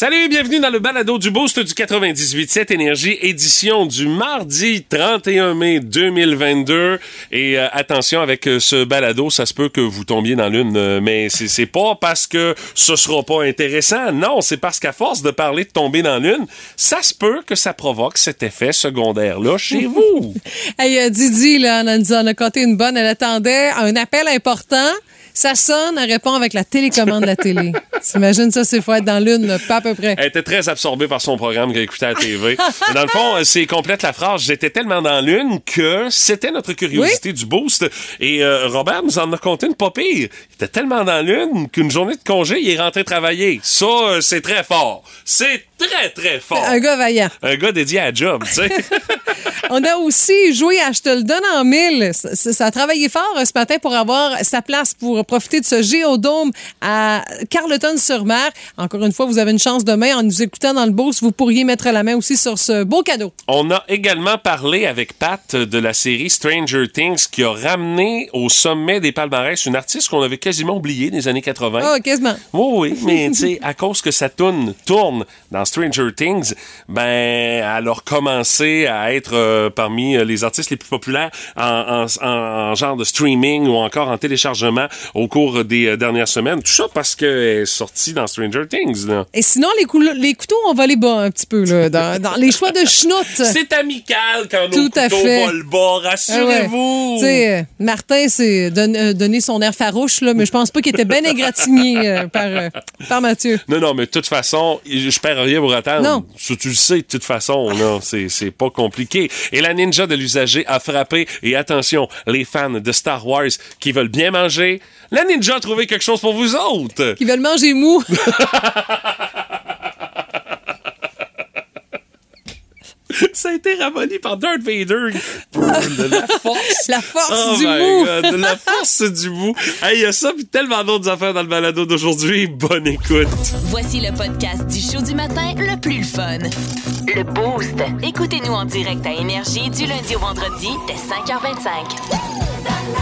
Salut, bienvenue dans le balado du Boost du 98.7 Énergie, édition du mardi 31 mai 2022. Et euh, attention avec euh, ce balado, ça se peut que vous tombiez dans l'une, euh, mais c'est pas parce que ce sera pas intéressant. Non, c'est parce qu'à force de parler de tomber dans l'une, ça se peut que ça provoque cet effet secondaire-là chez vous. Hey, euh, Didi, là, on a, en a compté une bonne. Elle attendait un appel important. Ça sonne, elle répond avec la télécommande de la télé. T'imagines ça, c'est faut être dans l'une, là, pas à peu près. Elle était très absorbée par son programme qu'elle écoutait à la TV. Mais dans le fond, c'est complète la phrase. J'étais tellement dans l'une que c'était notre curiosité du boost. Et euh, Robert nous en a compté une pas pire. Il était tellement dans l'une qu'une journée de congé, il est rentré travailler. Ça, euh, c'est très fort. C'est très, très fort. Un gars vaillant. Un gars dédié à job, tu sais. On a aussi joué à Je te le donne en mille. Ça, ça- a travaillé fort euh, ce matin pour avoir sa place pour profiter de ce géodôme à Carleton-sur-Mer. Encore une fois, vous avez une chance demain en nous écoutant dans le boost. Vous pourriez mettre la main aussi sur ce beau cadeau. On a également parlé avec Pat de la série Stranger Things qui a ramené au sommet des palmarès une artiste qu'on avait quasiment oubliée des années 80. Ah, quasiment. Oui, oui, mais tu sais, à cause que sa tourne tourne dans Stranger Things, ben, elle a recommencé à être euh, parmi euh, les artistes les plus populaires en, en- en- en genre de streaming ou encore en téléchargement au cours des euh, dernières semaines. Tout ça parce qu'elle est sortie dans Stranger Things, là. Et sinon, les, couteaux, on va les bas un petit peu, là, dans, dans les choix de schnout. C'est amical quand Tout nos à couteaux fait. volent bas, rassurez-vous. Sais, euh, Martin s'est don- donné son air farouche, là, mais je pense pas qu'il était bien égratigné euh, par, euh, par Mathieu. Non, non, mais de toute façon, je perds rien pour attendre. Non. Tu le sais, de toute façon, c'est, c'est pas compliqué. Et la ninja de l'usager a frappé, et attention, les fans de Star Wars qui veulent bien manger, la ninja a trouvé quelque chose pour vous autres. Qui veulent manger mou. Ça a été ramolli par Darth Vader. De la force. La force Oh du. God, de la force du mou. Hey, il y a ça puis tellement d'autres affaires dans le balado d'aujourd'hui. Bonne écoute. Voici le podcast du show du matin le plus fun. Le Boost. Écoutez-nous en direct à Énergie du lundi au vendredi dès 5h25.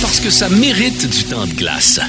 Parce que ça mérite du temps de glace.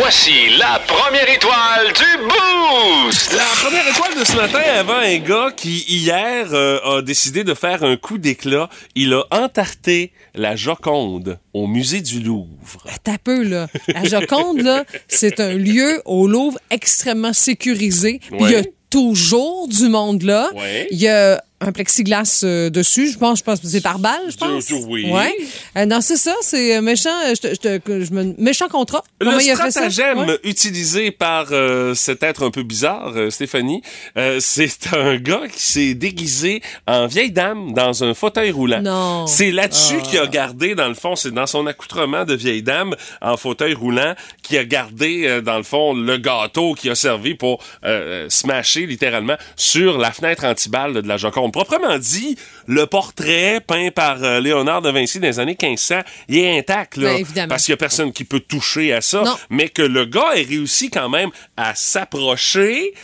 Voici la première étoile du Boost! La première étoile de ce matin avait un gars qui, hier, euh, a décidé de faire un coup d'éclat. Il a entarté la Joconde au musée du Louvre. T'as peu, là. La Joconde, là, c'est un lieu au Louvre extrêmement sécurisé. Il y a toujours du monde là. Ouais. Il y a un plexiglas euh, dessus, je pense, je pense que c'est par balle, je pense. Oui. Ouais. Euh, non, c'est ça, c'est euh, méchant, euh, je te- je te- je me- méchant contrat. Comment Le il a fait ça? stratagème Ouais. utilisé par euh, cet être un peu bizarre, euh, Stéphanie, euh, c'est un gars qui s'est déguisé en vieille dame dans un fauteuil roulant. Non. C'est là-dessus Ah. qu'il a gardé, dans le fond, c'est dans son accoutrement de vieille dame en fauteuil roulant, qui a gardé, euh, dans le fond, le gâteau qui a servi pour euh, smasher littéralement sur la fenêtre antiballe de la Joconde. Proprement dit, le portrait peint par euh, Léonard de Vinci dans les années 1500, il est intact, là. Ben, parce qu'il y a personne qui peut toucher à ça. Non. Mais que le gars ait réussi quand même à s'approcher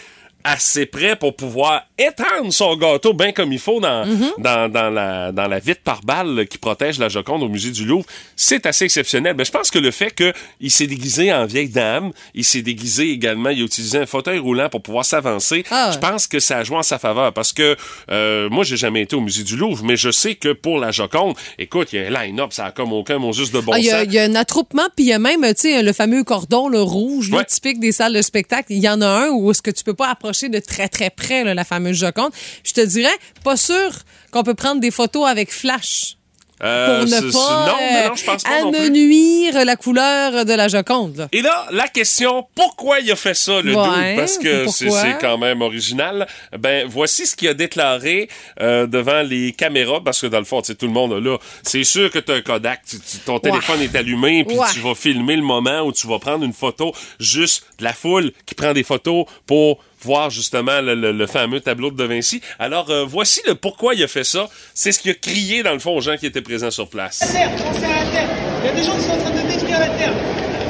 assez près pour pouvoir étendre son gâteau bien comme il faut dans, Mm-hmm. dans, dans la, dans la vitre par balle qui protège la Joconde au musée du Louvre. C'est assez exceptionnel. Mais je pense que le fait qu'il s'est déguisé en vieille dame, il s'est déguisé également, il a utilisé un fauteuil roulant pour pouvoir s'avancer, Ah. je pense que ça a joué en sa faveur. Parce que euh, moi, j'ai jamais été au musée du Louvre, mais je sais que pour la Joconde, écoute, il y a un line-up, ça a comme aucun mon juste de bon Ah, sens. il y a un attroupement, puis il y a même, tu sais, le fameux cordon, le rouge, là, Ouais. typique des salles de spectacle. Il y en a un où est-ce que tu peux pas approcher de très, très près, là, la fameuse Joconde. Je te dirais, pas sûr qu'on peut prendre des photos avec flash. Euh, pour ne pas, non, non, non, je pense pas amenuire la couleur de la Joconde. là. Et là, la question, pourquoi il a fait ça, le Ouais, dude? Parce que c'est quand même original. Ben, voici ce qu'il a déclaré euh, devant les caméras, parce que dans le fond, tu sais, tout le monde, là, c'est sûr que tu as un Kodak, tu- tu- ton téléphone est allumé, puis Ouais. tu vas filmer le moment où tu vas prendre une photo juste de la foule qui prend des photos pour voir justement le, le- le fameux tableau de Da Vinci. Alors, euh, voici le pourquoi il a fait ça. C'est ce qu'il a crié, dans le fond, aux gens qui étaient présents sur place. terre, pensez à la terre. Il y a des gens qui sont en train de détruire la terre.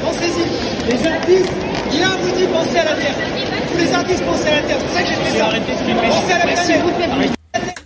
Pensez-y. Les artistes, rien vous dit pensez à la terre. Tous les artistes pensez à la terre. C'est pour ça que j'ai fait ça. Pensez à la planète.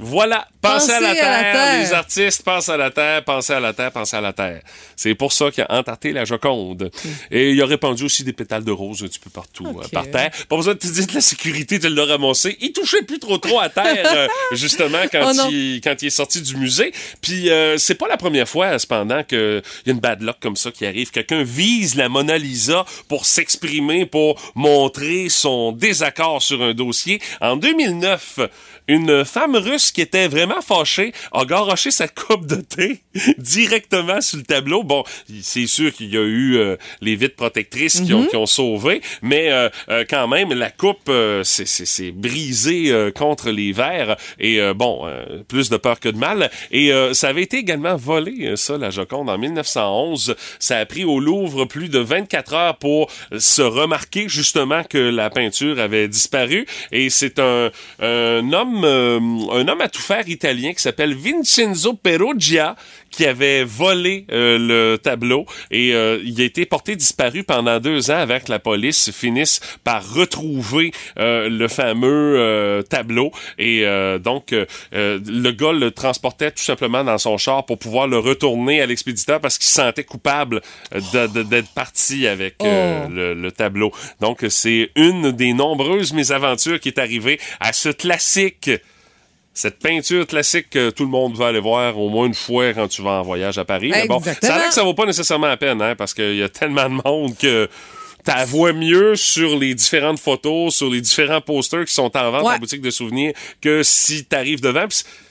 Voilà, pensez, à, la terre, à la terre. les artistes, pensez à la terre, pensez à la terre, pensez à la terre. C'est pour ça qu'il a entarté la Joconde. Et il a répandu aussi des pétales de rose un petit peu partout euh, par terre. Pas besoin de te dire de la sécurité, tu l'as ramassé. Il touchait plus trop trop à terre, euh, justement, quand, Oh il, quand il est sorti du musée. Puis euh, c'est pas la première fois, cependant, qu'il y a une bad luck comme ça qui arrive. Quelqu'un vise la Mona Lisa pour s'exprimer, pour montrer son désaccord sur un dossier. En 2009, une femme russe qui était vraiment fâchée a garoché sa coupe de thé directement sur le tableau. Bon, c'est sûr qu'il y a eu euh, les vitres protectrices qui, ont, qui ont sauvé, mais euh, euh, quand même, la coupe euh, c'est- c'est c'est brisé euh, contre les verres. Et euh, bon, euh, plus de peur que de mal. Et euh, ça avait été également volé, ça, la Joconde, en 1911. Ça a pris au Louvre plus de 24 heures pour se remarquer justement que la peinture avait disparu. Et c'est un, un homme, euh, un homme à tout faire italien qui s'appelle Vincenzo Perugia qui avait volé euh, le tableau et euh, il a été porté disparu pendant deux ans que la police finisse par retrouver euh, le fameux euh, tableau et euh, donc le gars le transportait tout simplement dans son char pour pouvoir le retourner à l'expéditeur parce qu'il se sentait coupable d'être parti avec euh, Oh. le, le tableau. Donc c'est une des nombreuses mésaventures qui est arrivée à ce classique cette peinture classique que tout le monde va aller voir au moins une fois quand tu vas en voyage à Paris. Mais bon, a l'air que ça vaut pas nécessairement la peine, hein, parce qu'il y a tellement de monde que tu vois mieux sur les différentes photos, sur les différents posters qui sont en vente Ouais. en boutique de souvenirs que si t'arrives devant.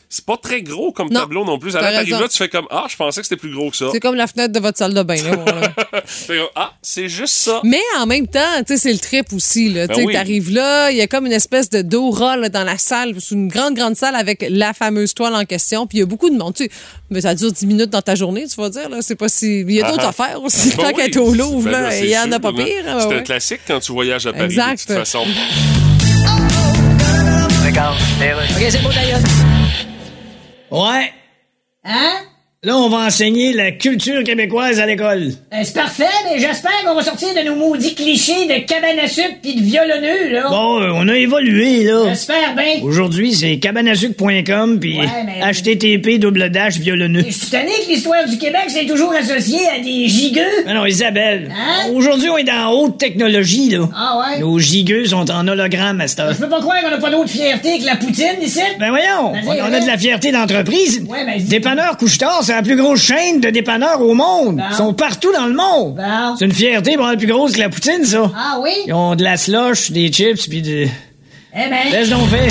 C'est- pas très gros comme Non, tableau non plus. Alors t'arrives là, tu fais comme Ah, je pensais que c'était plus gros que ça. C'est comme la fenêtre de votre salle de bain. là. Voilà. Comme, ah, c'est juste ça. Mais en même temps, tu sais, c'est le trip aussi. Là. Ben Tu oui. T'arrives là, il y a comme une espèce de d'aura dans la salle. C'est une grande, grande salle avec la fameuse toile en question. Puis il y a beaucoup de monde. Tu mais ça dure 10 minutes dans ta journée, tu vas dire. Là. C'est pas si... Il y a d'autres Ah, affaires aussi. Ben Tant oui. qu'être au Louvre, Ben il y en a pas pire. C'est ouais. un classique quand tu voyages à Paris, Exact. de toute façon. OK, c'est beau, d'ailleurs. Ouais. Hein? Là, on va enseigner la culture québécoise à l'école. Euh, c'est parfait, mais j'espère qu'on va sortir de nos maudits clichés de cabane à sucre pis de violonneux, là. Bon, euh, on a évolué, là. J'espère bien. Aujourd'hui, c'est cabanasuc.com puis Ouais, mais- http double dash violonneux. Je suis tanné que l'histoire du Québec, c'est toujours associé à des gigueux. Ah non, Isabelle. Hein? Aujourd'hui, on est dans haute technologie, là. Ah ouais? Nos gigueux sont en hologramme à cette heure. Je peux pas croire qu'on a pas d'autre fierté que la poutine ici. Ben voyons, Ben, on, on a de la fierté d'entreprise. Ouais, ben, Dépanneur Couche-Tard, c'est la plus grosse chaîne de dépanneurs au monde. Bon. Ils sont partout dans le monde. Bon. C'est une fierté pour être plus grosse que la poutine, ça. Ah oui? Ils ont de la slush, des chips, puis de... Eh ben. Laisse donc faire.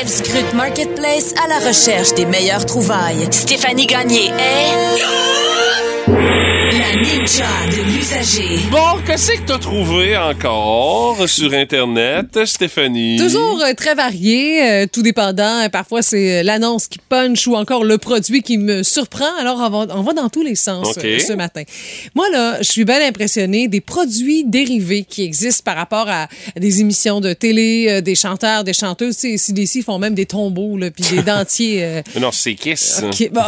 Elle scrute Marketplace à la recherche des meilleures trouvailles. Stéphanie Gagné est... Ninja de l'usager. Bon, qu'est-ce que t'as trouvé encore sur Internet, Stéphanie? Toujours euh, très varié, euh, tout dépendant. Euh, Parfois, c'est l'annonce qui punch ou encore le produit qui me surprend. Alors, on va, on va dans tous les sens OK. euh, ce matin. Moi, là, je suis bien impressionnée des produits dérivés qui existent par rapport à des émissions de télé, euh, des chanteurs, des chanteuses. Tu sais, CDC font même des tombeaux, là, puis des dentiers. euh, Mais Non, c'est Kiss. OK, bon.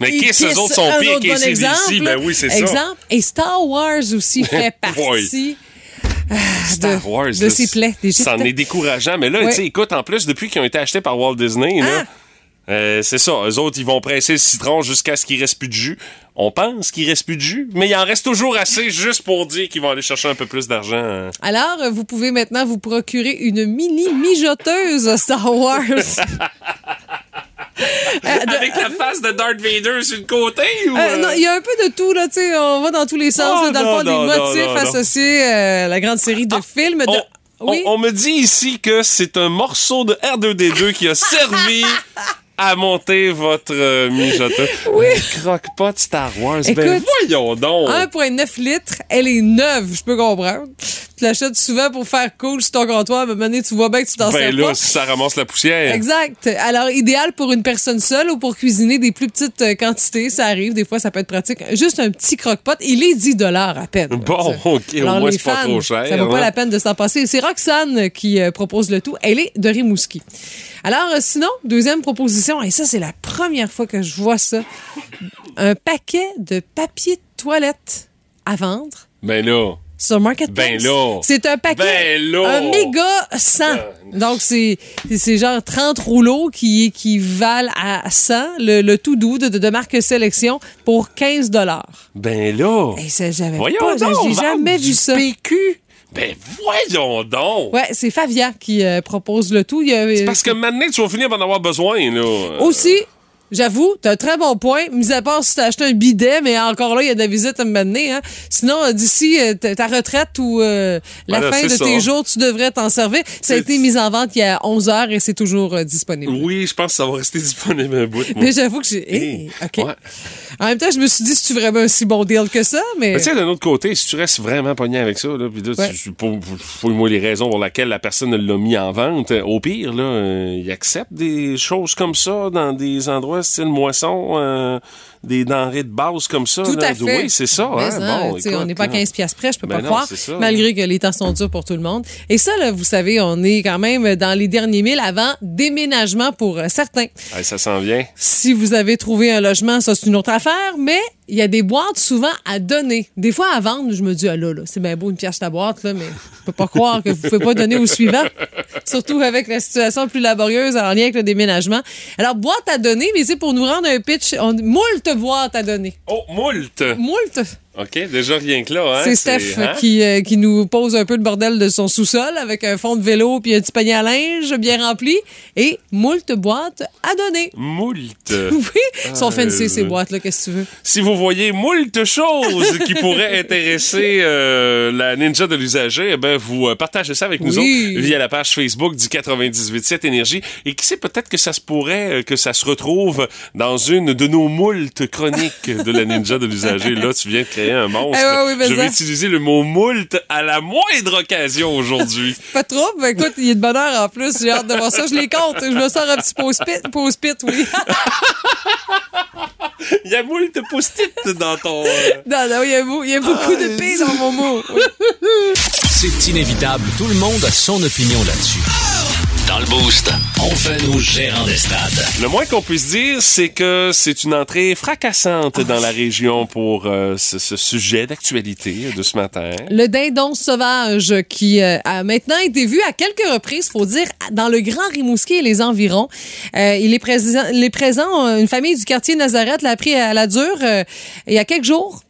Mais Kiss, eux autres sont un pires autre bon exemple. ben oui, c'est ça. Exemple. Et Star Wars aussi fait partie ah, Star de, Wars. de là, ses plaies. C'en est décourageant. Mais là, Ouais. écoute, en plus, depuis qu'ils ont été achetés par Walt Disney, Ah! euh, c'est ça. Eux autres, ils vont presser le citron jusqu'à ce qu'il reste plus de jus. On pense qu'il reste plus de jus, mais il en reste toujours assez juste pour dire qu'ils vont aller chercher un peu plus d'argent. hein. Alors, euh, vous pouvez maintenant vous procurer une mini mijoteuse Star Wars. Euh, Avec la face de Darth Vader sur le côté ou... Euh, euh? non, il y a un peu de tout, là, tu sais, on va dans tous les sens. Oh, là, dans non, le fond, non, des motifs non, associés euh, à la grande série de films. De... On, oui? on- on me dit ici que c'est un morceau de R2D2 qui a servi à monter votre euh. Oui. Croque-pas de Star Wars. ben Écoute, voyons donc. 1,9 litres, elle est neuve, je peux comprendre. Tu l'achètes souvent pour faire cool sur ton comptoir, mais maintenant, tu vois bien que tu t'en sers Ben là, pas. ça ramasse la poussière. Exact. Alors, idéal pour une personne seule ou pour cuisiner des plus petites euh, quantités. Ça arrive, des fois, ça peut être pratique. Juste un petit croque-pot. Il est 10 à peine. Bon. OK, au Alors, moins, les c'est pas trop cher, Ça vaut pas hein. la peine de s'en passer. C'est Roxane qui euh, propose le tout. Elle est de Rimouski. Alors, euh, sinon, deuxième proposition, et ça, c'est la première fois que je vois ça. Un paquet de papier de toilette à vendre. Ben là, sur Marketplace. Ben là. C'est un paquet, Ben là. un méga 100. Donc, c'est c'est genre 30 rouleaux qui, qui valent à 100, le, le tout doux de, de marque sélection, pour 15 Ben là. Et ça, j'avais Voyons pas, j'ai jamais vu ça. PQ. Ben voyons donc. Ouais, c'est Favia qui euh, propose le tout. Il y a- Parce que maintenant, tu vas finir par en avoir besoin, là. Aussi, j'avoue, t'as un très bon point. Mis à part si t'as acheté un bidet, mais encore là, il y a de la visite à me mener. Hein. Sinon, euh, d'ici euh, ta retraite ou euh, la Voilà, fin de tes jours, tu devrais t'en servir. Ça a été mis en vente il y a 11 heures et c'est toujours euh, disponible. Oui, je pense que ça va rester disponible un bout. moi. Mais j'avoue que j'ai... Hey, OK. Ouais. En même temps, je me suis dit, c'est-tu vraiment un si bon deal que ça? Mais... Mais tu sais, d'un autre côté, si tu restes vraiment pogné avec ça, là, puis là, Ouais. tu- pour, pour- fouille-moi les raisons pour lesquelles la personne l'a mis en vente, euh, au pire, là, euh, il accepte des choses comme ça dans des endroits style moisson, euh, des denrées de base comme ça. Tout là. à fait. Oui, c'est ça. Hein, hein, bon, on n'est pas à là. 15 piastres près, je peux Ben pas non, croire, ça. malgré que les temps sont durs pour tout le monde. Et ça, là, vous savez, on est quand même dans les derniers milles avant déménagement pour certains. Hey, ça s'en vient. Si vous avez trouvé un logement, ça, c'est une autre affaire, mais il y a des boîtes souvent à donner. Des fois, à vendre, je me dis, ah là, là c'est bien beau une pièce ta boîte, là, mais je peux pas croire que vous pouvez pas donner au suivant. Surtout avec la situation plus laborieuse en lien avec le déménagement. Alors, boîte à donner, mais c'est pour nous rendre un pitch, on, moult boîtes à donner. Oh, moult! Moult! OK, déjà rien que là, hein? C'est Steph hein? qui, euh, qui nous pose un peu le bordel de son sous-sol avec un fond de vélo puis un petit panier à linge bien rempli et moult boîtes à donner. Moult. Oui, ils sont Ah, fancy euh, ces boîtes-là, qu'est-ce que tu veux? Si vous voyez moult choses qui pourraient intéresser euh, la ninja de l'usager, eh ben vous euh, partagez ça avec nous Oui. autres via la page Facebook du 98.7 Énergie. Et qui sait peut-être que ça se pourrait que ça se retrouve dans une de nos moultes chroniques de la ninja de l'usager. Là, tu viens de créer un monstre. Eh ouais, oui, Je vais ça. utiliser le mot moult à la moindre occasion aujourd'hui. Pas trop, mais écoute, il est de bonne heure en plus, j'ai hâte de voir ça. Je les compte, je me sors un petit post-it, post-it, oui. Il y a moult post-it dans ton... euh, non, non, il y a, beau- il y a beaucoup de P dans mon mot. Oui. C'est inévitable. Tout le monde a son opinion là-dessus. Dans le Boost, on fait nos gérants des stades. Le moins qu'on puisse dire, c'est que c'est une entrée fracassante dans la région pour euh, ce, ce sujet d'actualité de ce matin. Le dindon sauvage qui euh, a maintenant été vu à quelques reprises, faut dire, dans le Grand Rimouski et les environs. Euh, il est présent, il est présent. Une famille du quartier Nazareth l'a appris à la dure euh, il y a quelques jours.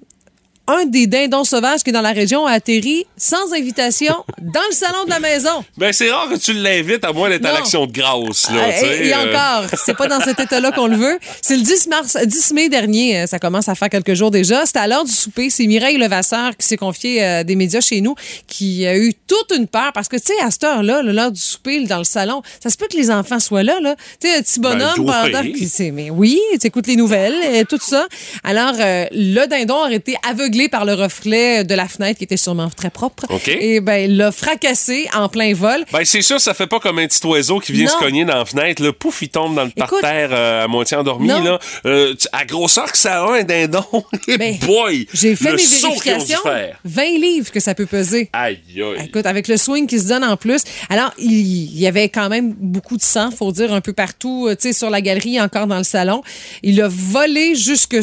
Un des dindons sauvages qui est dans la région a atterri sans invitation dans le salon de la maison. Ben, c'est rare que tu l'invites à moins d'être à l'action de grâce, là, Euh, sais, et, et euh. encore, c'est pas dans cet état-là qu'on le veut. C'est le 10 mars, 10 mai dernier, euh, ça commence à faire quelques jours déjà. C'était à l'heure du souper. C'est Mireille Levasseur qui s'est confiée à des médias chez nous, qui a eu toute une peur parce que tu sais à cette heure-là, là, l'heure du souper dans le salon, ça se peut que les enfants soient là, là. Tu sais, un petit bonhomme Ben, pendant que c'est mais oui, tu écoutes les nouvelles et tout ça. Alors euh, le dindon aurait été aveuglé par le reflet de la fenêtre qui était sûrement très propre. OK. Et ben il l'a fracassé en plein vol. Ben, c'est sûr, ça fait pas comme un petit oiseau qui vient Non. se cogner dans la fenêtre, là. Pouf, il tombe dans le Écoute. parterre euh, à moitié endormi, Non. là. Euh, à grosseur que ça a un dindon, Ben, boy! J'ai fait le mes vérifications. faire. 20 livres que ça peut peser. Aïe, aïe. Écoute, avec le swing qui se donne en plus. Alors, il y avait quand même beaucoup de sang, faut dire, un peu partout, euh, tu sais, sur la galerie, encore dans le salon. Il a volé jusque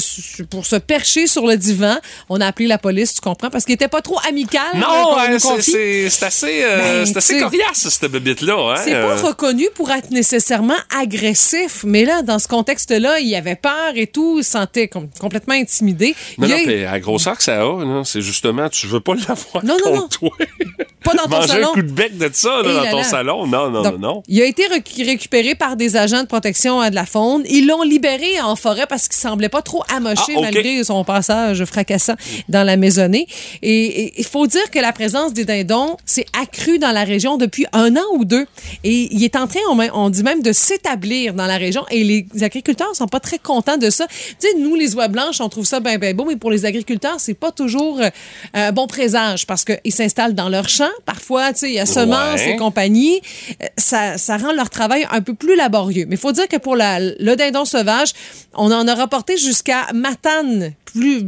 pour se percher sur le divan. On a appelé la police, tu comprends, parce qu'il était pas trop amical. euh, Non, hein, c'est- assez, euh, Ben, assez coriace, cette bébite-là. Hein? C'est pas Euh, reconnu pour être nécessairement agressif, mais là, dans ce contexte-là, il avait peur et tout, il se sentait com- complètement intimidé. Non, Il non, a- puis à grosseur que ça a, c'est justement, tu veux pas l'avoir Non, non, contre toi. Pas dans ton Manger salon. un coup de bec de ça, là, dans là ton là. salon. Non, non, Donc, non, non. Il a été récupéré par des agents de protection euh, de la faune. Ils l'ont libéré en forêt parce qu'il semblait pas trop amoché Ah, malgré son passage fracassant dans la maisonnée. Et il faut dire que la présence des dindons s'est accrue dans la région depuis un an ou deux. Et il est en train, on, on dit même, de s'établir dans la région. Et les agriculteurs sont pas très contents de ça. Tu sais, nous, les oies blanches, on trouve ça bien, bien beau, mais pour les agriculteurs, c'est pas toujours euh, un bon présage parce qu'ils s'installent dans leurs champs. parfois, tu sais, il y a semences Ouais. et compagnie, euh, ça, ça rend leur travail un peu plus laborieux. Mais il faut dire que pour la, le dindon sauvage, on en a rapporté jusqu'à Matane, plus,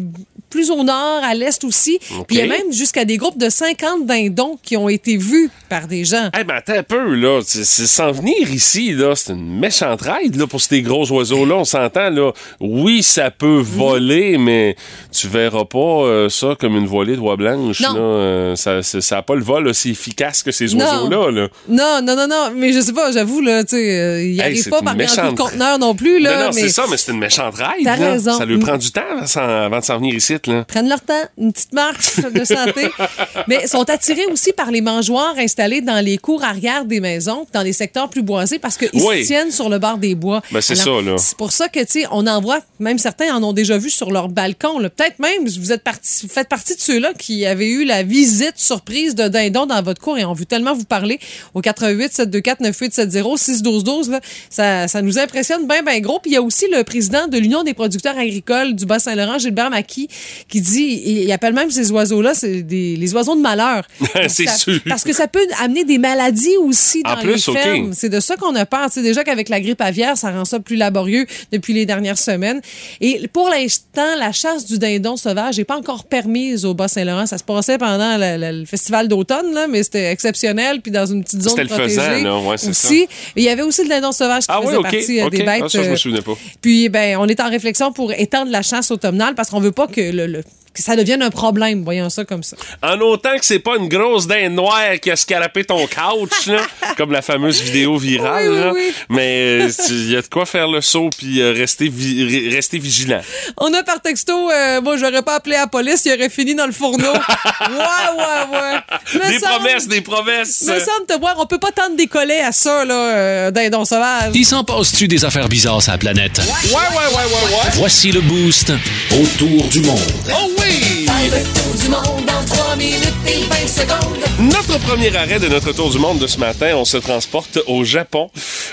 plus au nord, à l'est aussi. Puis il y a même jusqu'à des groupes de 50 dindons qui ont été vus par des gens. Eh ben, attends un peu, là. C'est sans venir ici, là. C'est une méchante ride, là, pour ces gros oiseaux-là. On s'entend, là. Oui, ça peut voler, mais tu verras pas euh, ça comme une volée d'oie blanche, Non. là. Euh, ça, c'est- ça a pas le vol aussi efficace que ces oiseaux-là, là. Non, non, non, non, mais je sais pas, j'avoue, là, tu sais, euh, il Hey, arrive pas par coup de méchante- conteneur non plus, là. non, non, mais c'est ça, mais c'est une méchante ride, T'as raison. Ça lui prend du temps s'en- avant de s'en venir ici, là. prennent leur temps, une petite marche de santé. Mais sont attirés aussi par les mangeoires installés dans les cours arrière des maisons, dans les secteurs plus boisés, parce qu'ils Oui. se tiennent sur le bord des bois. Ben, c'est ça, là. C'est pour ça que, tu sais, on en voit, même certains en ont déjà vu sur leur balcon. Peut-être même, vous êtes parti, vous faites partie de ceux-là qui avaient eu la visite surprise de dindon dans votre cour et ont vu tellement vous parler au 88 724 9870 612 12 là, ça, ça nous impressionne bien, bien gros. Puis il y a aussi le président de l'Union des producteurs agricoles du Bas-Saint-Laurent, Gilbert Maquis, qui dit, il appelle même ces oiseaux-là, des, les oiseaux de malheur. C'est Ça- sûr. Parce que ça peut amener des maladies aussi dans En plus, les fermes. C'est de ça qu'on a peur. C'est déjà qu'avec la grippe aviaire, ça rend ça plus laborieux depuis les dernières semaines. Et pour l'instant, la chasse du dindon sauvage n'est pas encore permise au Bas-Saint-Laurent. Ça se passait pendant le, le- le festival d'automne, mais c'était exceptionnel, puis dans une petite zone C'était le protégée. faisan, là, ouais, c'est aussi. Et il y avait aussi le dindon sauvage qui Ah faisait oui, partie euh, des bêtes. Ah, ça, je me euh, souvenais pas. puis, ben, on est en réflexion pour étendre la chasse automnale parce qu'on veut pas que, le, le- que ça devienne un problème, voyons ça comme ça. En autant que c'est pas une grosse dinde noire qui a scarapé ton couch, là, comme la fameuse vidéo virale. Oui, oui, là. oui. Mais il y a de quoi faire le saut puis euh, rester, vi- re- rester vigilant. On a par texto, euh, moi, j'aurais pas appelé la police, il aurait fini dans le fourneau. ouais, ouais, ouais. Me Des semble- promesses, des promesses. Me semble te voir, on peut pas tendre des collets à ça, là, euh, dindon sauvage. Il s'en passe-tu des affaires bizarres sur la planète? Ouais, ouais, ouais, ouais, ouais. Voici le boost autour du monde. Oh oui! du monde en 3 minutes et 20 secondes. Notre premier arrêt de notre tour du monde de ce matin, on se transporte au Japon.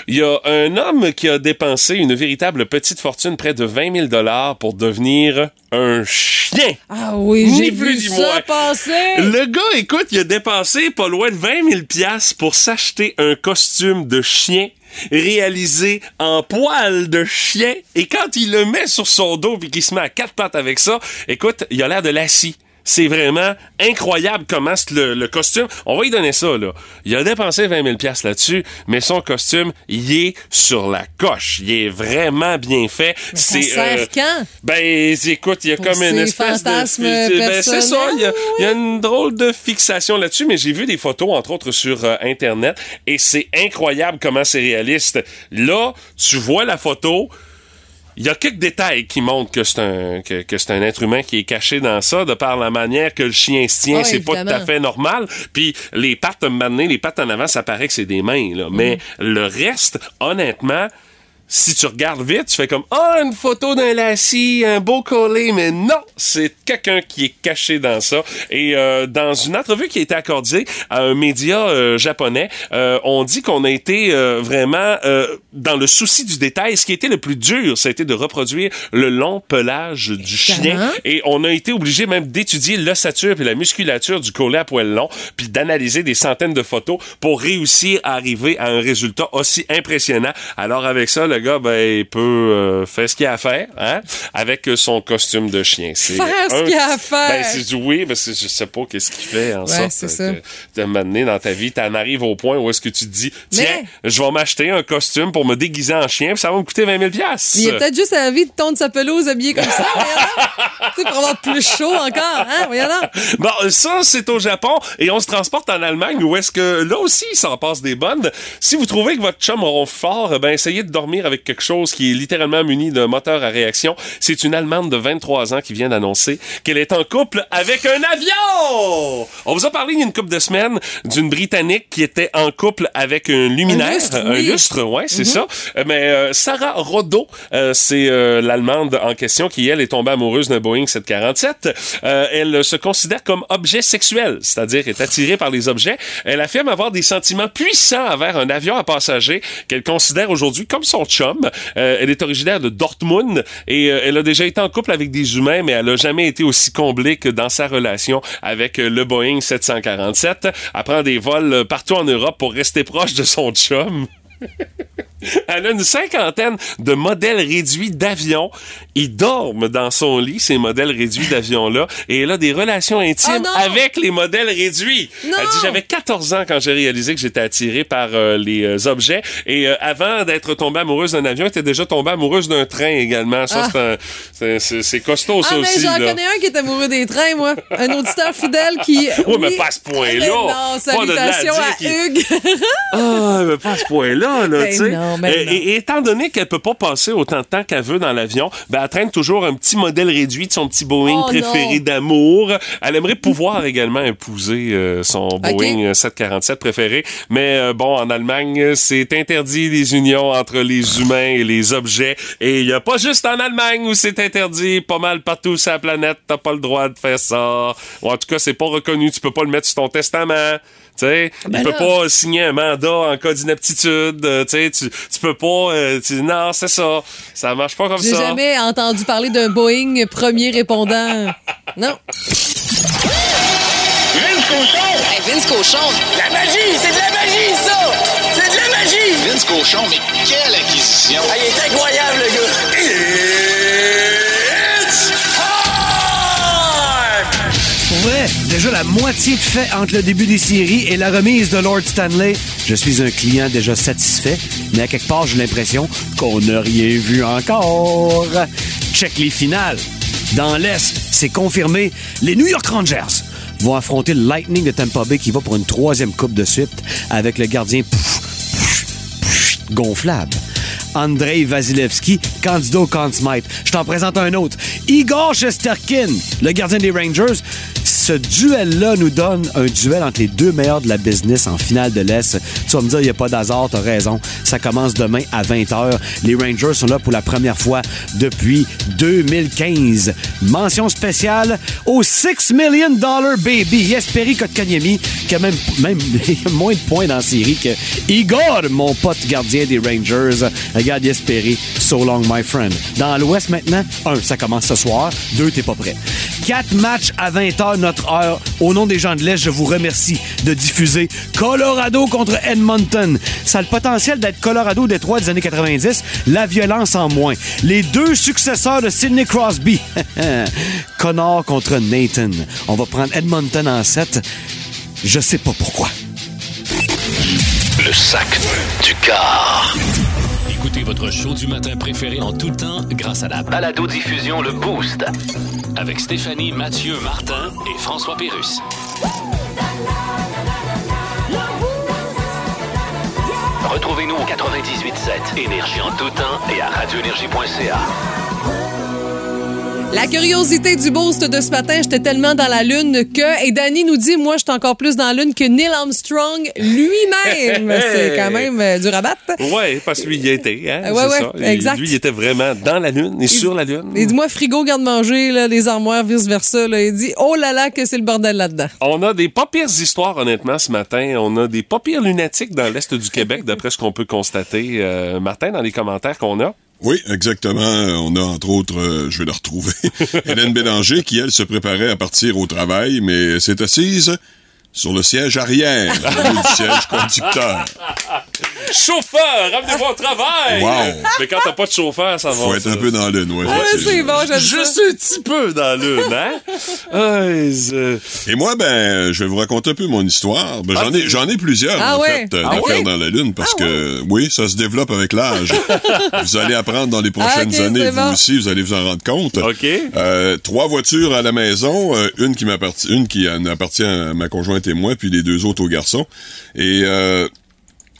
Il y a un homme qui a dépensé une véritable petite fortune, près de 20 000 dollars, pour devenir un chien. Ah oui, Ni j'ai plus vu ni ça moins. passer. Le gars, écoute, il a dépensé pas loin de 20 000 piastres pour s'acheter un costume de chien réalisé en poil de chien. Et quand il le met sur son dos puis qu'il se met à quatre pattes avec ça, écoute, il a l'air de lassie. C'est vraiment incroyable comment le, le costume. On va lui donner ça, là. Il a dépensé 20 000 piastres là-dessus, mais son costume, il est sur la coche. Il est vraiment bien fait. Mais ça C'est, sert euh, quand? Ben, écoute, il y a Pour comme une espèce de... Ben, c'est ça, il y a, personnels, il y a une drôle de fixation là-dessus, mais j'ai vu des photos, entre autres, sur euh, Internet, et c'est incroyable comment c'est réaliste. Là, tu vois la photo, il y a quelques détails qui montrent que c'est un que, que c'est un être humain qui est caché dans ça, de par la manière que le chien se tient, Ouais, c'est pas tout à fait normal. Puis les pattes, maintenant, les pattes en avant, ça paraît que c'est des mains, là. Mais Mm. le reste, honnêtement, si tu regardes vite, tu fais comme ah une photo d'un lassie, un beau collet, mais non, c'est quelqu'un qui est caché dans ça. Et euh, dans une entrevue qui a été accordée à un média euh, japonais, euh, on dit qu'on a été euh, vraiment euh, dans le souci du détail. Ce qui était le plus dur, ça a été de reproduire le long pelage du chien. Et on a été obligé même d'étudier l'ossature et la musculature du collet à poil long, puis d'analyser des centaines de photos pour réussir à arriver à un résultat aussi impressionnant. Alors avec ça, le gars, ben, il peut euh, faire ce qu'il a à faire, hein, avec son costume de chien. C'est Faire ce un qu'il a à petit- faire? Ben, c'est du oui, parce que je sais pas qu'est-ce qu'il fait en Ouais, sorte que de m'amener dans ta vie, t'en arrives au point où est-ce que tu te dis, tiens, Mais- je vais m'acheter un costume pour me déguiser en chien, puis ça va me coûter 20 000 piastres. Il a peut-être juste envie de tondre sa pelouse habillée comme ça. Tu sais, pour avoir plus chaud encore, hein. Bon, ça, c'est au Japon et on se transporte en Allemagne où est-ce que là aussi, il s'en passe des bonnes. Si vous trouvez que votre chum ronfle fort, ben, essayez de dormir avec quelque chose qui est littéralement muni d'un moteur à réaction. C'est une Allemande de 23 ans qui vient d'annoncer qu'elle est en couple avec un avion! On vous a parlé il y a une couple de semaines d'une Britannique qui était en couple avec un luminaire. Un lustre, oui. lustre, ouais, c'est ça. Euh, Mais euh, Sarah Rodo, euh, c'est euh, l'Allemande en question qui, elle, est tombée amoureuse d'un Boeing 747. Euh, elle se considère comme objet sexuel, c'est-à-dire est attirée par les objets. Elle affirme avoir des sentiments puissants envers un avion à passagers qu'elle considère aujourd'hui comme son chum. Euh, elle est originaire de Dortmund et elle a déjà été en couple avec des humains, mais elle a jamais aussi comblé que dans sa relation avec euh, le Boeing 747. Elle prend des vols euh, partout en Europe pour rester proche de son chum. Elle a une cinquantaine de modèles réduits d'avions. Ils dorment dans son lit, ces modèles réduits d'avions-là, et elle a des relations intimes Oh non! avec les modèles réduits. Non! Elle dit, j'avais 14 ans quand j'ai réalisé que j'étais attiré par euh, les euh, objets, et euh, avant d'être tombée amoureuse d'un avion, elle était déjà tombée amoureuse d'un train également. Ça, Ah. c'est costaud, ça Ah, mais aussi. j'en là. connais un qui est amoureux des trains, moi. Un auditeur fidèle qui. Ouais, mais pas à ce point-là. Non, là à salutations à Hugues. Ah, mais pas à ce point-là, là, Ben tu sais. Non, ben et, non. et- étant donné qu'elle peut pas passer autant de temps qu'elle veut dans l'avion, ben, elle traîne toujours un petit modèle réduit de son petit Boeing Oh, préféré d'amour. Elle aimerait pouvoir également épouser euh, son Boeing euh, 747 préféré. Mais euh, bon, en Allemagne, c'est interdit les unions entre les humains et les objets. Et il y a pas juste en Allemagne où c'est interdit. Pas mal partout sur la planète, t'as pas le droit de faire ça. Ou en tout cas, c'est pas reconnu. Tu peux pas le mettre sur ton testament. Tu sais, Ben il peut là. pas signer un mandat en cas d'inaptitude. euh, tu sais, tu tu peux pas. euh, tu- non, c'est ça. Ça marche pas comme J'ai ça. jamais entendu parler d'un Boeing premier répondant. Non. Vince Cochon! Hey, Vince Cochon, La magie! C'est de la magie, ça! C'est de la magie! Vince Cochon, mais quelle acquisition! Ah, il est incroyable, le gars! Déjà la moitié de fait entre le début des séries et la remise de Lord Stanley. Je suis un client déjà satisfait, mais à quelque part, j'ai l'impression qu'on n'a rien vu encore. Check les finales. Dans l'Est, c'est confirmé, les New York Rangers vont affronter le Lightning de Tampa Bay qui va pour une troisième coupe de suite avec le gardien gonflable. Andrei Vasilevski, Conn Smythe. Je t'en présente un autre. Igor Shesterkin, le gardien des Rangers. Ce duel-là nous donne un duel entre les deux meilleurs de la business en finale de l'Est. Tu vas me dire, il n'y a pas d'hasard, t'as raison. Ça commence demain à 20h. Les Rangers sont là pour la première fois depuis 2015. Mention spéciale au 6 million dollar baby, Jesperi Kotkaniemi, qui a même, moins de points dans la série que Igor, mon pote gardien des Rangers. Regarde Jesperi, so long my friend. Dans l'Ouest maintenant, un, ça commence ce soir. Deux, t'es pas prêt. Quatre matchs à 20h notre Au nom des gens de l'Est, je vous remercie de diffuser Colorado contre Edmonton. Ça a le potentiel d'être Colorado Détroit des années 90, la violence en moins. Les deux successeurs de Sidney Crosby. Connor contre Nathan. On va prendre Edmonton en 7. Je sais pas pourquoi. Le sac du car. Écoutez votre show du matin préféré en tout temps grâce à la Balado-diffusion Le Boost. avec Stéphanie, Mathieu, Martin et François Pérus. Retrouvez-nous au 98.7 Énergie en tout temps et à radioénergie.ca. La curiosité du boost de ce matin, j'étais tellement dans la lune que. Et Danny nous dit, moi, je suis encore plus dans la lune que Neil Armstrong lui-même. C'est quand même euh, du rabat. Ouais, parce que lui, il y était. Hein, Ouais, ouais, ça. Exact. Lui, il était vraiment dans la Lune et sur la Lune. Il dit, moi, frigo, garde-manger, les armoires, vice-versa. Il dit, oh là là, que c'est le bordel là-dedans. On a des pas pires histoires, honnêtement, ce matin. On a des pas pires lunatiques dans l'Est du Québec, d'après ce qu'on peut constater. Euh, Martin, dans les commentaires qu'on a. Oui, exactement. On a entre autres, euh, je vais la retrouver, Hélène Bélanger qui, elle, se préparait à partir au travail, mais s'est assise sur le siège arrière au lieu du siège conducteur. Chauffeur, ramenez-vous au travail! Wow. Mais quand t'as pas de chauffeur, ça va. Faut être ça. un peu dans le ouais, Ah, c'est bon, j'aime ça. Juste un petit peu dans l'une, hein? C'est- Et moi, ben, je vais vous raconter un peu mon histoire. Ben, Ah, j'en ai, j'en ai plusieurs, Ah en ouais? fait, euh, Ah d'affaires ouais? dans la Lune, parce que, oui, ça se développe avec l'âge. vous allez apprendre dans les prochaines Ah, années, vous bon. aussi, vous allez vous en rendre compte. OK. Euh, trois voitures à la maison, euh, une qui m'appartient, une qui en appartient à ma conjointe et moi, puis les deux autres aux garçons. Et euh,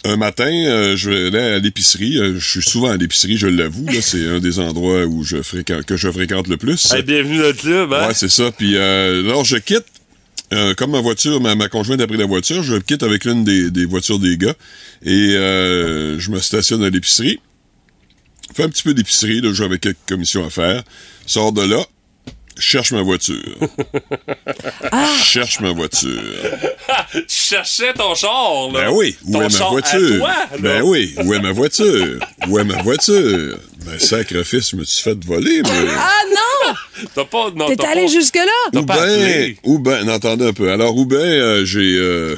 un matin, euh, je vais aller à l'épicerie. Euh, je suis souvent à l'épicerie, je l'avoue. C'est un des endroits où je fréquente, que je fréquente le plus. Hey, bienvenue dans le club, hein? Ouais, c'est ça. Puis alors je quitte. comme ma voiture, ma, ma conjointe a pris la voiture, je quitte avec l'une des, des voitures des gars et je me stationne à l'épicerie. Fais un petit peu d'épicerie, là, j'avais quelques commissions à faire. Sors de là, cherche ma voiture. Cherche ma voiture. tu cherchais ton char, là. Ben oui, où Ton est ma voiture? toi, ben oui, où est ma voiture? Où est ma voiture? Ben sacrifice, je me suis fait voler, moi. Ah non! T'as pas. non, T'es allé pas- jusque-là? Ou ben, ou ben, entendez un peu. Alors, ou ben, euh, j'ai, euh,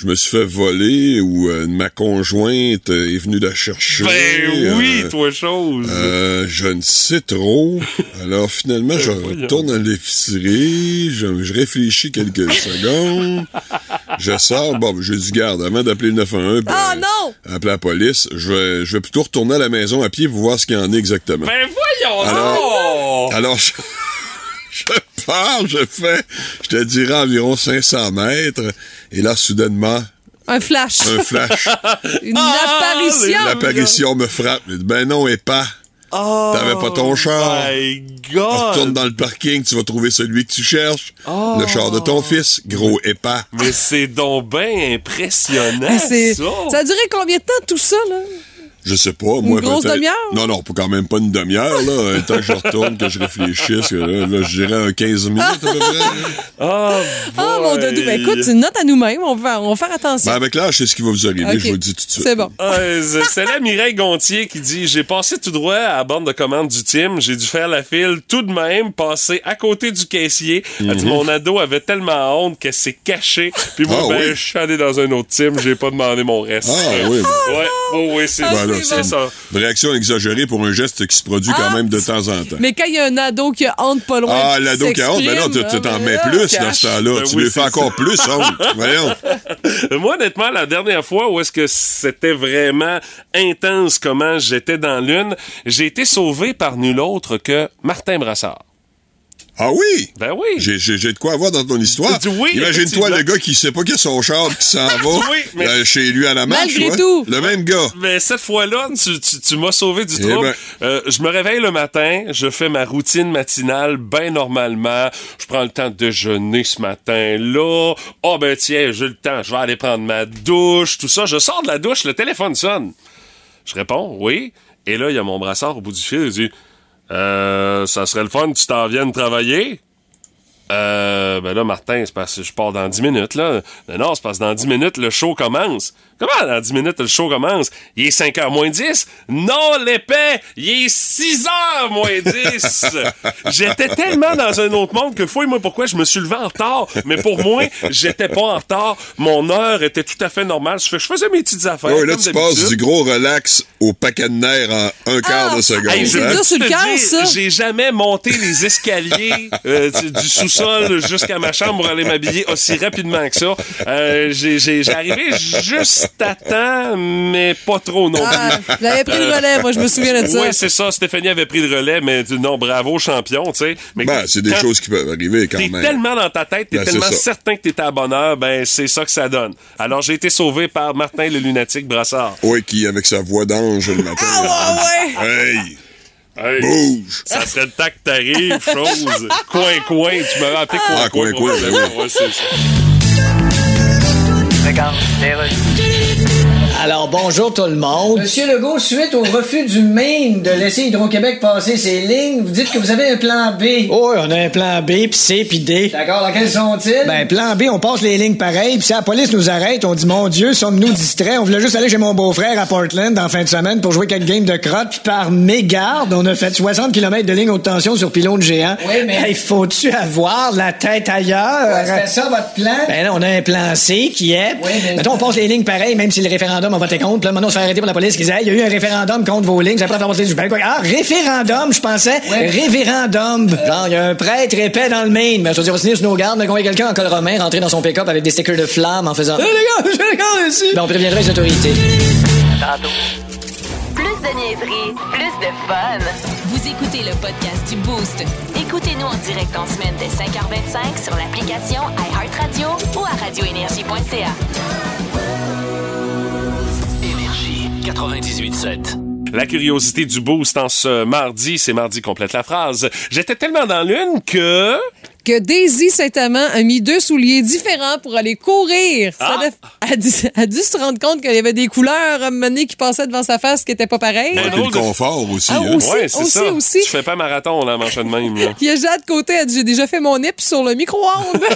je me suis fait voler ou euh, ma conjointe euh, est venue la chercher. Ben oui, euh, toi, chose. euh, je ne sais trop. Alors finalement, je voyons. retourne à l'épicerie, je, je réfléchis quelques secondes, je sors, bon, je dis garde, avant d'appeler le 911, puis, Ah euh, non! appeler la police, je vais, je vais plutôt retourner à la maison à pied pour voir ce qu'il y en a exactement. Ben voyons Alors-! Alors, je, je je fais, je te dirais environ 500 mètres, et là, soudainement, Un flash. un flash, Une Ah, apparition. l'apparition me frappe. Ben non, et pas. Oh, T'avais pas ton char. My Retourne God! dans le parking, tu vas trouver celui que tu cherches. Le char de ton fils, gros épais. Mais c'est donc bien impressionnant, c'est- ça! Ça a duré combien de temps tout ça, là? Je sais pas, moi grosse peut-être- demi-heure? Non, non, pas quand même pas une demi-heure, là. Un temps que je retourne, que je réfléchisse, là, là, je dirais un 15 minutes à peu près. Oh, Ah, mon doudou. Ben, écoute, une note à nous-mêmes. On va, on va faire attention. Ben, avec l'âge, c'est ce qui va vous arriver, Ok. je vous le dis tout de suite. C'est bon. Ouais, c'est- là Mireille Gontier qui dit J'ai passé tout droit à la borne de commande du team. J'ai dû faire la file tout de même, passer à côté du caissier. Elle dit Mon ado avait tellement honte qu'elle s'est cachée. Puis moi, Mhm. Ah ben, oui? je suis allé dans un autre team. J'ai pas demandé mon reste. Ah, oui. Ouais, ouais, ouais, c'est Ben, là, c'est c'est ça. une réaction exagérée pour un geste qui se produit quand Ah, même de temps en temps. Mais quand il y a un ado qui a honte pas loin. Ah, l'ado qui a honte, ben non, tu t'en mets plus dans ce temps-là. Ben tu lui fais encore plus honte. Voyons. Moi, honnêtement, la dernière fois où est-ce que c'était vraiment intense comment j'étais dans l'une, j'ai été sauvé par nul autre que Martin Brassard. Ah oui? Ben oui. J'ai, j'ai, j'ai de quoi avoir dans ton histoire. Oui, Imagine-toi le gars qui sait pas qu'il a son char qui s'en va Oui, mais- euh, chez lui à la marche. Malgré ouais. tout. Le même gars. Mais cette fois-là, tu, tu, tu m'as sauvé du Eh trouble. ben. Euh, je me réveille le matin, je fais ma routine matinale bien normalement. Je prends le temps de déjeuner ce matin-là. Oh ben tiens, j'ai le temps, je vais aller prendre ma douche, tout ça. Je sors de la douche, le téléphone sonne. Je réponds, oui. Et là, il y a mon brassard au bout du fil. Il dit, euh, ça serait le fun que tu t'en viennes travailler. Euh, ben là, Martin, c'est parce que je pars dans 10 minutes, là. Non, non, c'est parce que dans 10 minutes, le show commence. Comment dans 10 minutes, le show commence? Il est 5 h moins 10? Non, l'épais! Il est 6 h moins 10! j'étais tellement dans un autre monde que fouille-moi pourquoi je me suis levé en retard. Mais pour moi, j'étais pas en retard. Mon heure était tout à fait normale. Je fais- je faisais mes petites affaires. Ouais, là, comme tu passes du gros relax au paquet de nerfs en un quart Ah, de seconde. Hey, je hein? veux dur sur le te cœur, dire, ça. J'ai jamais monté les escaliers euh, du, du sous-sol jusqu'à ma chambre pour aller m'habiller aussi rapidement que ça. Euh, j'ai, j'ai, j'ai arrivé juste à temps, mais pas trop non plus. Ah, j'avais pris le relais, moi, je me souviens de ça. Oui, c'est ça. Stéphanie avait pris le relais, mais non, bravo, champion, tu sais. Mais Ben, c'est des choses qui peuvent arriver quand T'es même. tellement dans ta tête, t'es Ben, tellement certain que t'es à bonne heure, ben c'est ça que ça donne. Alors j'ai été sauvé par Martin le lunatique Brassard. Oui, qui, avec sa voix d'ange le matin. Ah, ouais, Hey! Hey, Bouge! Ça serait le temps que t'arrives, chose. Coin, coin, tu m'avais appelé coin, Ah, coin, coin, ben oui. Ouais, c'est ça. Alors, bonjour tout le monde. Monsieur Legault, suite au refus du Maine de laisser Hydro-Québec passer ses lignes, vous dites que vous avez un plan B. Oh, on a un plan B, puis C, puis D. D'accord, dans quels sont-ils? Ben, plan B, on passe les lignes pareilles, puis si la police nous arrête, on dit, mon Dieu, sommes-nous distraits? On voulait juste aller chez mon beau-frère à Portland en fin de semaine pour jouer quelques games de crotte, puis par mégarde, on a fait 60 km de ligne haute tension sur pylône géant. Oui, mais- Hey, faut-tu avoir la tête ailleurs? Ouais, C'était ça votre plan? Ben là, on a un plan C qui est. Oui, mais- Mettons, on passe les lignes pareilles, même si le référendum a voté contre. Puis Là, maintenant, on se fait arrêter par la police qui disait, Hey, il y a eu un référendum contre vos lignes. Vous avez pas faire passer du quoi? Ah, référendum, je pensais. Ouais. Révérendum. Genre, il y a un prêtre épais dans le Maine. Mais je veux dire, on sur nos gardes, mais qu'on voit quelqu'un en col romain rentrer dans son pick-up avec des stickers de flamme en faisant. Hey, les gars, j'ai les gars ici. Ben, on préviendra les autorités. Plus de niaiserie, plus de fun. Vous écoutez le podcast du Boost. Écoutez-nous en direct en semaine dès 5h25 sur l'application iHeartRadio ou à radioénergie.ca. Énergie 98.7. La curiosité du boost en ce mardi, c'est mardi complète la phrase. J'étais tellement dans l'une que... que Daisy Saint-Amand a mis deux souliers différents pour aller courir. Ah! a dû, elle a dû se rendre compte qu'il y avait des couleurs donné qui passaient devant sa face qui n'étaient pas pareilles. Ben, Ouais, puis le confort aussi. Ah, hein. aussi, ouais, c'est aussi, ça. aussi. Tu fais pas marathon, là, manche de même, là. Il y a Jade Côté, elle dit J'ai déjà fait mon nip sur le micro-ondes.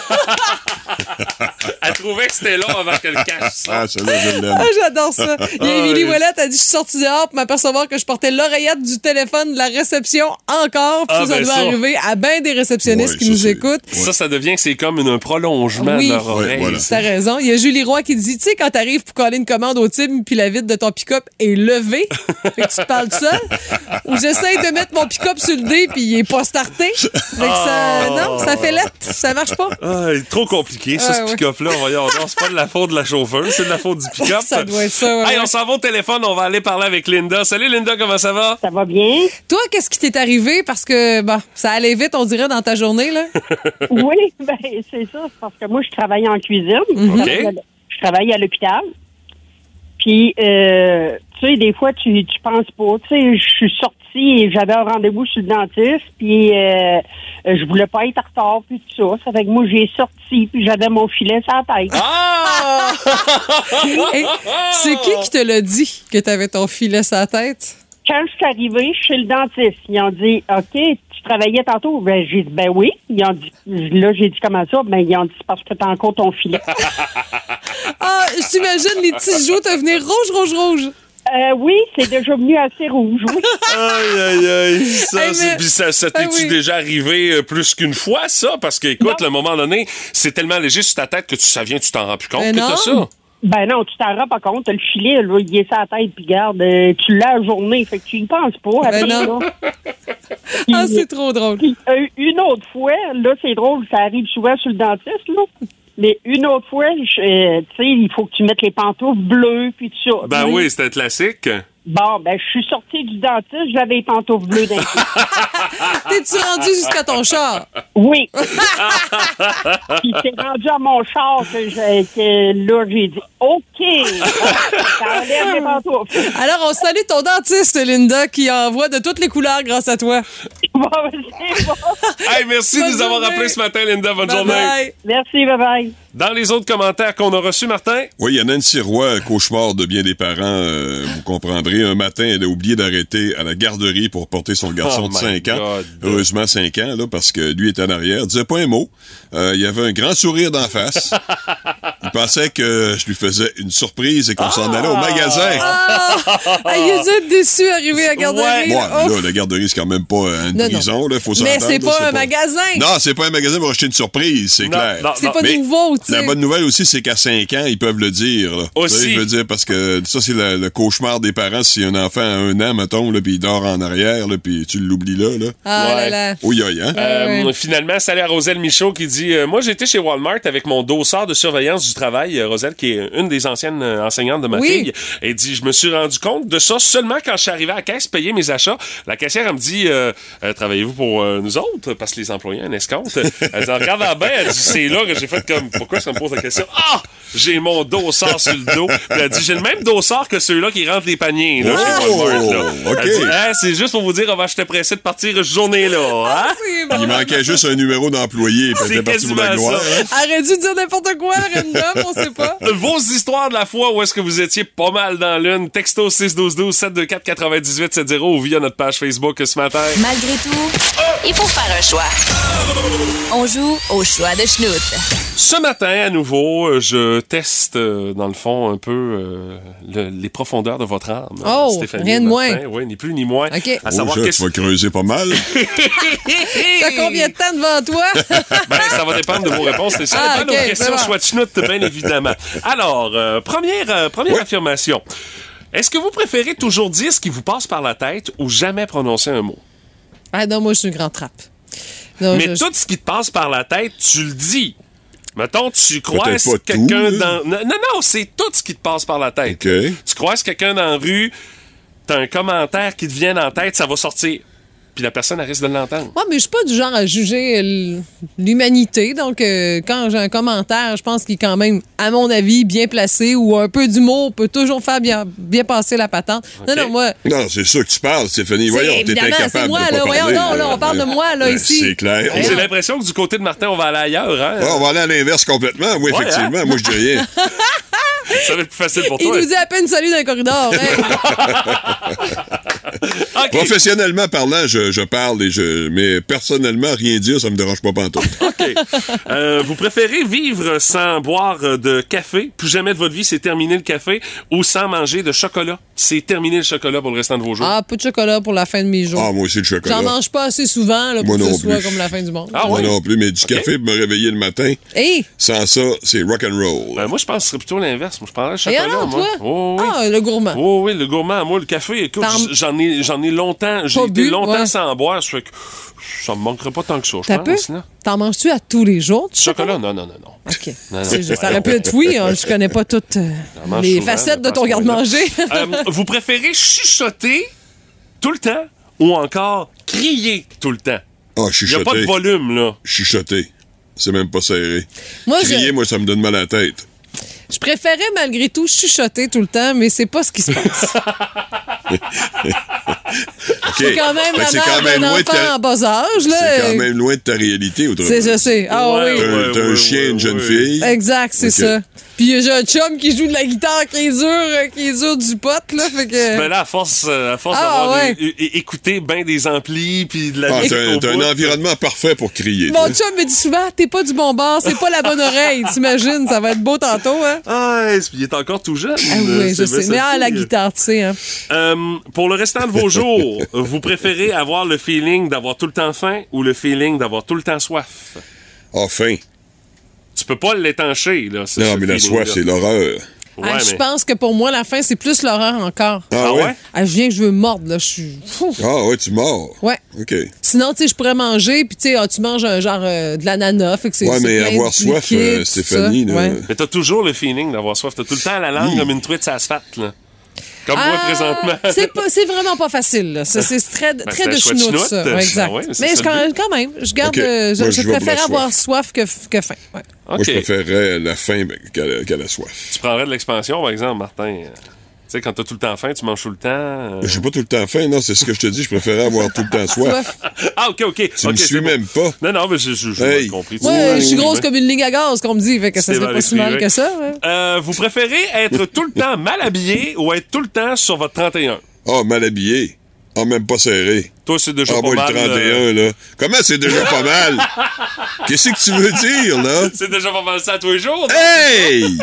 Elle trouvait que c'était long avant qu'elle cache ça. Ah. Ah, j'adore ça. Il y a Ah, Émilie oui. Ouellette, elle dit Je suis sortie dehors pour m'apercevoir que je portais l'oreillette du téléphone de la réception encore. Puis Ah, ça, ben doit ça. arriver à bien des réceptionnistes Ouais, qui nous c'est- écoutent. Ça, ça devient que c'est comme un prolongement Oui. de leur oreille. voilà. T'as raison. Il y a Julie Roy qui dit, tu sais, quand t'arrives pour coller une commande au type, puis la vitre de ton pick-up est levée, fait que tu te parles seul, ou j'essaye de mettre mon pick-up sur le dé, puis il est pas starté. Fait que ça, non, ça fait lettre, ça marche pas. Ah, il est trop compliqué, ça, Ouais, ce ouais. pick-up-là. Voyons, non, c'est pas de la faute de la chauffeuse, c'est de la faute du pick-up. Ça doit être ça, ouais, Hey, on s'en va au téléphone, on va aller parler avec Linda. Salut Linda, comment ça va? Ça va bien? Toi, qu'est-ce qui t'est arrivé? Parce que, bon, ça allait vite, on dirait, dans ta journée, là. oui, ben c'est ça. c'est Parce que moi, je travaille en cuisine. Mhm. Je travaille à- Je travaille à l'hôpital. Puis, euh, tu sais, des fois, tu, tu penses pas. Tu sais, je suis sortie et j'avais un rendez-vous chez le dentiste. Puis, euh, je voulais pas être en retard. Puis tout ça. Ça fait que moi, j'ai sorti. Puis, j'avais mon filet sur la tête. Ah! Hey, c'est qui qui te l'a dit que t'avais ton filet sur la tête? Quand je suis arrivée chez le dentiste, ils ont dit OK, tu travaillais tantôt? Ben, j'ai dit Ben oui. Ils ont dit là, j'ai dit comment ça? Ben, ils ont dit c'est parce que t'as encore ton filet. Ah, je t'imagine les petits joues devenir rouge, rouge, rouge. Euh, oui, c'est déjà venu assez rouge, oui. Aïe, aïe, aïe. Ça, mais- ça, ça Ah t'es-tu oui. déjà arrivé euh, plus qu'une fois, ça? Parce que, écoute, à un moment donné, c'est tellement léger sur ta tête que tu, ça vient, tu t'en rends plus compte Mais que t'as ça. Ben non, tu t'en rends pas compte. Le filet, là, il est sur la tête, puis garde, euh, tu l'as la journée, fait que tu y penses pas. Ben après, non. là. Ah, c'est trop drôle. puis, euh, une autre fois, là, c'est drôle, ça arrive souvent sur le dentiste, là. Mais une autre fois, euh, tu sais, il faut que tu mettes les pantoufles bleues, puis tout ça. Ben oui, c'était un classique. Bon, ben, je suis sortie du dentiste, j'avais les pantoufles bleues d'un coup. T'es-tu rendu jusqu'à ton char? Oui. Puis c'est rendu à mon char que, j'ai- que là, j'ai dit OK, ça enlève les pantoufles. Alors, on salue ton dentiste, Linda, qui envoie de toutes les couleurs grâce à toi. Bon, c'est bon. Hey, merci de nous avoir journée. appelé ce matin, Linda. Bonne Bye journée. bye. Merci, bye bye. Dans les autres commentaires qu'on a reçus, Martin? Oui, il y a Nancy Roy, cauchemar de bien des parents, euh, vous comprendrez. Un matin, elle a oublié d'arrêter à la garderie pour porter son garçon Oh de my 5 ans. God. Heureusement 5 ans, là, parce que lui était en arrière. Il disait pas un mot. Euh, il y avait un grand sourire d'en face. il pensait que je lui faisais une surprise et qu'on s'en allait au magasin. Ah, il a dû être déçu arrivé à la garderie. Moi, là. là, Ouf. la garderie, c'est quand même pas une Non, non. prison, là, faut Mais c'est là, pas un magasin. Non, c'est pas un magasin pour acheter une surprise, c'est clair. C'est pas Mais nouveau. La bonne nouvelle aussi, c'est qu'à 5 ans, ils peuvent le dire. Là. Aussi. Sais, Je veux dire, parce que ça, c'est le, le cauchemar des parents. Si un enfant a un an, mettons, puis il dort en arrière, puis tu l'oublies là. là. Ah Ouais. là là. Oui, oui, hein? Euh, Finalement, salut à Roselle Michaud qui dit euh, Moi, j'étais chez Walmart avec mon dossard de surveillance du travail. Euh, Roselle, qui est une des anciennes enseignantes de ma Oui. fille, et dit Je me suis rendu compte de ça seulement quand je suis arrivé à la caisse payer mes achats. La caissière, elle me dit euh, Euh, Travaillez-vous pour euh, nous autres? Parce que les employés un escompte. Elle dit En regardant bien, elle dit C'est là que j'ai fait comme Pourquoi ça me pose la question? Ah J'ai mon dossard sur le dos. Puis elle dit J'ai le même dossard que ceux-là qui rentrent les paniers là, chez Oh, Walmart. là. OK. Elle dit Ah, C'est juste pour vous dire On va j'étais pressé de partir cette journée-là. Hein? C'est bon. Il manquait juste un numéro d'employé, puis C'est c'était parti pour la gloire. ça. hein? Aurait dû dire n'importe quoi, Renda, on sait pas. Vos histoires de la foi où est-ce que vous étiez pas mal dans l'une. Texto 61212 724 9870 ou via notre page Facebook ce matin. Malgré tout, il faut faire un choix. On joue au choix de Schnout. Ce matin, à nouveau, euh, je teste, euh, dans le fond, un peu euh, le- les profondeurs de votre âme. Oh, Stéphanie rien de Martin. moins. Oui, ni plus ni moins. OK. À Oh, savoir qu'est-ce tu vas creuser pas mal. T'as combien de temps devant toi? Ben, ça va dépendre de vos réponses. C'est ça, Ah, dépend de ok, vos questions. schnout, bien évidemment. Alors, euh, première, euh, première affirmation. Est-ce que vous préférez toujours dire ce qui vous passe par la tête ou jamais prononcer un mot? Ah non, moi, je suis une grande trappe. Non, Mais je- tout ce qui te passe par la tête, tu le dis. Mettons, tu croises quelqu'un dans. Non, non, c'est tout ce qui te passe par la tête. OK. Tu croises quelqu'un dans la rue, t'as un commentaire qui te vient en tête, ça va sortir. Puis la personne elle risque de l'entendre. Moi, mais je suis pas du genre à juger l- l'humanité. Donc, euh, quand j'ai un commentaire, je pense qu'il est quand même, à mon avis, bien placé ou un peu d'humour peut toujours faire bien, bien passer la patente. Non, non, moi. Non, c'est ça que tu parles, Stéphanie. C'est- Voyons, t'es incapable c'est moi, de pas là. Voyons parler, donc, là, on parle de moi, là, Ouais, ici. C'est clair. J'ai l'impression que du côté de Martin, on va aller ailleurs. Hein? Ah, on va aller à l'inverse complètement. Ouais, effectivement, hein? moi, je dis rien. Ça va être plus facile pour Il toi. nous dit à peine salut dans le corridor. hein? Professionnellement parlant, je, je parle, et je, mais personnellement, rien dire, ça me dérange pas pantoute. OK. Euh, vous préférez vivre sans boire de café, plus jamais de votre vie, c'est terminé le café, ou sans manger de chocolat? C'est terminé le chocolat pour le restant de vos jours. Ah, peu de chocolat pour la fin de mes jours. Ah, moi aussi, le chocolat. J'en mange pas assez souvent là, Moi pour que non ce soit comme la fin du monde. Ah Moi non plus, mais du café pour me réveiller le matin, Hey! sans ça, c'est rock and roll. Ben, moi, je pense que ce serait plutôt l'inverse. Moi, je prendrais le Et chocolat, alors, moi. toi? Oh, oui. Ah, le gourmand. Oh oui, le gourmand. Moi, le café, écoute, j'en ai, j'en ai longtemps, j'ai été bu, longtemps ouais. sans boire, ça que ça me manquerait pas tant que ça, je pense. T'en manges-tu à tous les jours, du Chocolat, non, non, non, non. OK. Non, non. C'est juste, ça aurait pu être oui, hein, je connais pas toutes euh, les souvent, facettes de ton garde-manger. Euh, vous préférez chuchoter tout le temps ou encore crier tout le temps? Ah, Il n'y a chuchoter. pas de volume, là. Chuchoter. C'est même pas serré. Moi, je- Crier, moi, ça me donne mal à la tête. Je préférais malgré tout chuchoter tout le temps, mais c'est pas ce qui se passe. OK. C'est quand même la mère quand même d'un loin de enfant ta- en bas âge. là. C'est quand même loin de ta réalité, autrement. C'est, je sais. Ah Ouais, oui. T'as un- Ouais, t'as un ouais, chien, ouais, une jeune ouais. fille. Exact, c'est ça. Puis j'ai un chum qui joue de la guitare qui est dur, euh, qui est dur du pote, là. Fait que... Mais là, à force, euh, à force Ah, d'avoir ouais. écouté bien des amplis puis de la Ah, musique t'as un, environnement parfait pour crier. Mon chum me dit souvent, t'es pas du bon bord, c'est pas la bonne oreille. T'imagines, ça va être beau tantôt, hein? Ah, il est encore tout jeune. Ah oui, je C'est sais. bien Mais ah, la fille. guitare, tu sais, hein. Euh, pour le restant de vos jours, vous préférez avoir le feeling d'avoir tout le temps faim ou le feeling d'avoir tout le temps soif? Ah, faim. Tu peux pas l'étancher, là. ce- Non, ce mais la soif, c'est l'horreur. Ouais, Ah, Je mais- pense que pour moi, la fin, c'est plus l'horreur encore. Ah, ouais? Ah, je viens que je veux mordre, là. Je suis. Fou. Ah, ouais, tu mords. Ouais. OK. Sinon, tu sais, je pourrais manger, puis tu sais, ah, tu manges un genre euh, de l'ananas, fait que c'est. Ouais, c'est mais avoir soif, euh, Stéphanie, ça. là. Ouais. Mais t'as toujours le feeling d'avoir soif. T'as tout le temps la langue Oui. comme une truite sur asphalte, là. Comme moi, Ah, présentement. c'est pas- c'est vraiment pas facile. là. C'est c'est très, Ben, très c'est de chenoute, ça. Ouais, exact. Ah ouais, mais ça je- quand, même, je garde. Euh, je, Moi, préfère avoir soif. soif que, que faim. Ouais. Moi, je préférerais la faim ben, qu'à la, qu'à la soif. Tu prendrais de l'expansion, par exemple, Martin? Tu sais, quand t'as tout le temps faim, tu manges tout le temps. euh. J'ai pas tout le temps faim, non, c'est ce que je te dis. Je préférais avoir tout le temps soif. Ah, OK, OK. Tu OK, me suis bon. même pas. Non, non, mais je, je, je Hey. compris. Sais, je suis grosse comme une ligne à gaz, qu'on me dit. Fait que ça serait pas si mal que ça. ouais. Euh, vous préférez être tout le temps mal habillé ou être tout le temps sur votre 31? Ah, mal habillé. Ah, même pas serré. Toi, c'est déjà Ah, pas moi, mal. le 31, euh, là. Comment c'est déjà pas mal? Qu'est-ce que tu veux dire, là? C'est déjà pas mal ça tous les jours. non? Hey!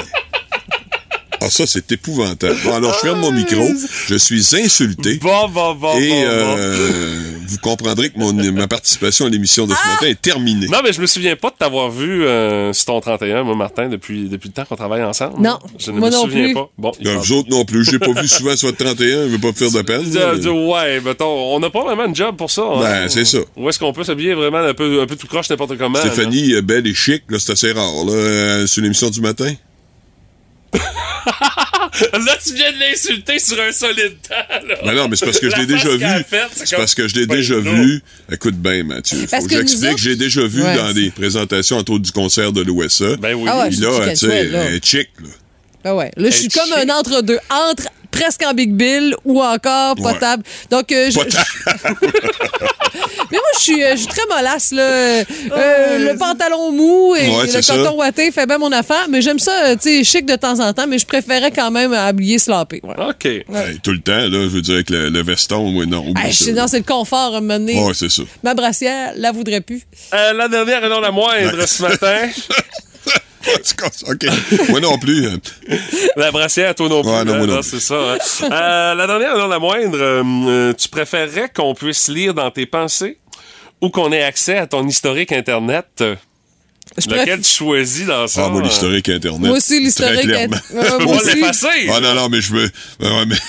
Ah, ça, c'est épouvantable. Bon, alors, je ferme mon micro. Je suis insulté. Bon, bon, bon, Et euh, vous comprendrez que mon, ma participation à l'émission de ce matin est terminée. Non, mais je me souviens pas de t'avoir vu euh, sur ton 31, moi, Martin, depuis, depuis le temps qu'on travaille ensemble. Non, Je ne moi me non souviens plus. pas. Bon, il Euh, vous autres non plus. Je l'ai pas vu souvent sur votre 31. Je veux pas me faire de peine. là. Euh, euh, ouais, mettons, on n'a pas vraiment de job pour ça. hein. Ben, c'est ça. Où est-ce qu'on peut s'habiller vraiment un peu, un peu tout croche n'importe comment? là? Stéphanie, euh, belle et chic, là, c'est assez rare, là, euh, sur l'émission du matin. Là, tu viens de l'insulter sur un solide temps, là. Ben non, mais c'est parce que je l'ai La déjà vu. C'est comme- parce que je l'ai déjà non. vu. Écoute bien, Mathieu. Parce Faut que que nous j'explique. autres- J'ai déjà vu Ouais, dans des présentations, entre autres du concert de l'OSA. Ben oui. Ah ouais, je là, tu sais, un chic, là. Ah ouais. Là, je suis comme un entre-deux. Entre presque en Big Bill ou encore Ouais. potable. Donc, euh, je- Potable. Mais moi, je suis, euh, je suis très mollasse, là. Euh, le pantalon mou et Ouais, le coton ouaté fait bien mon affaire. Mais j'aime ça, tu sais, chic de temps en temps, mais je préférais quand même habiller sloppé. Ouais. OK. Hey, tout le temps, là, je veux dire, avec le, le veston, ouais, non. je non, c'est le confort à un moment donné. Ouais, c'est ça. Ma brassière, la voudrais plus. Euh, la dernière et non la moindre ce matin. OK. Moi non plus. hein. La brassière, toi non plus. Ouais, non, hein, moi non non, plus. c'est ça. hein. Euh, la dernière non la moindre, euh, euh, tu préférerais qu'on puisse lire dans tes pensées ou qu'on ait accès à ton historique Internet? Je Lequel préf- tu choisis dans ça? Ah, moi, l'historique Internet. Moi aussi, l'historique. Peux moi l'effacer. Ah non, non, mais je veux... ouais, mais...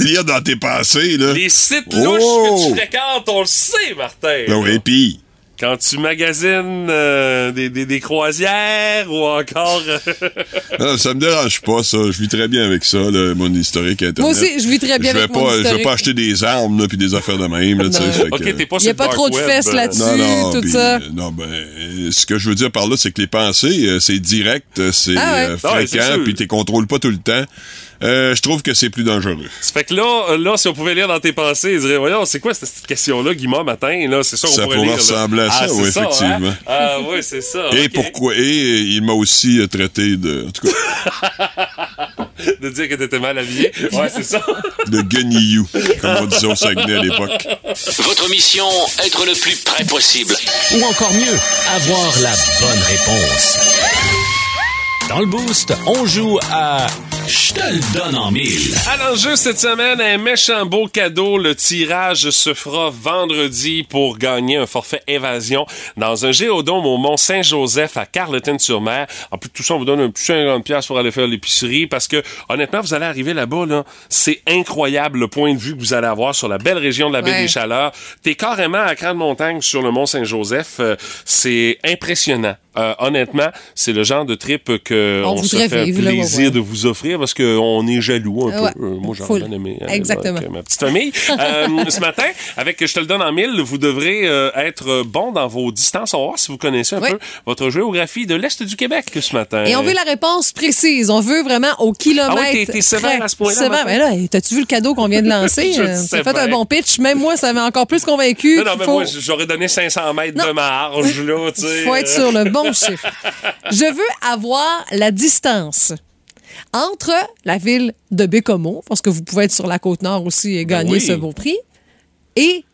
Lire dans tes pensées, là. Les sites Oh! louches que tu fréquentes, on le sait, Martin. Ben oui, puis... Quand tu magasines euh, des, des, des croisières ou encore... euh, Non, ça me dérange pas, ça. Je vis très bien avec ça, là, mon historique Internet. Moi aussi, je vis très bien je vais avec pas, mon Je vais pas acheter des armes, là, puis des affaires de même, là, tu sais. fait OK, que- t'es pas Il y sur a pas trop de web, fesses euh, là-dessus. Non, non, tout ça. euh, non, ben, ce que je veux dire par là, c'est que les pensées, c'est direct, c'est Ah ouais. Ah c'est fréquent, puis tu contrôles pas tout le temps. Euh, je trouve que c'est plus dangereux. Ça fait que là, là, si on pouvait lire dans tes pensées, ils diraient, voyons, c'est quoi cette petite question-là, Guimard, matin? Là, c'est ça qu'on Ça pourrait pourrait lire. ressembler à ça, Ah, oui, ça, effectivement. hein? Ah oui, c'est ça. Et pourquoi? Et euh, il m'a aussi euh, traité de, en tout cas, De dire que t'étais mal habillé. Ouais, c'est ça. de guenillou, comme on disait au Saguenay à l'époque. Votre mission, être le plus près possible. Ou encore mieux, avoir la bonne réponse. Dans le boost, on joue à Je te le donne en mille. À l'enjeu cette semaine, un méchant beau cadeau. Le tirage se fera vendredi pour gagner un forfait évasion dans un géodôme au Mont Saint-Joseph à Carleton-sur-Mer. En plus de tout ça, on vous donne un petit 50$ piastres pour aller faire l'épicerie parce que, honnêtement, vous allez arriver là-bas, là. C'est incroyable le point de vue que vous allez avoir sur la belle région de la baie Ouais. des Chaleurs. T'es carrément à cran de montagne sur le Mont Saint-Joseph. Euh, c'est impressionnant. Euh, honnêtement, c'est le genre de trip que On on, se fait un vivre, là, ouais, plaisir de vous offrir parce qu'on est jaloux un Ouais. peu. Euh, moi, Full. bien aimé là Exactement. avec ma petite famille. Euh, ce matin, avec Je te le donne en mille, vous devrez euh, être bon dans vos distances. On va voir si vous connaissez un peu votre géographie de l'Est du Québec ce matin. Et on veut la réponse précise. On veut vraiment au kilomètre. Ah oui, t'es- sévère à ce point-là, Sévère. Mais là, t'as-tu vu le cadeau qu'on vient de lancer? T'as fait un bon pitch. Même moi, ça m'a encore plus convaincu. Non, mais faut... moi, j'aurais donné 500 mètres de marge, là, tu sais. faut être sur le bon chiffre. Je veux avoir la distance entre la ville de Bécomo, parce que vous pouvez être sur la côte nord aussi et gagner Ben oui. ce beau prix, et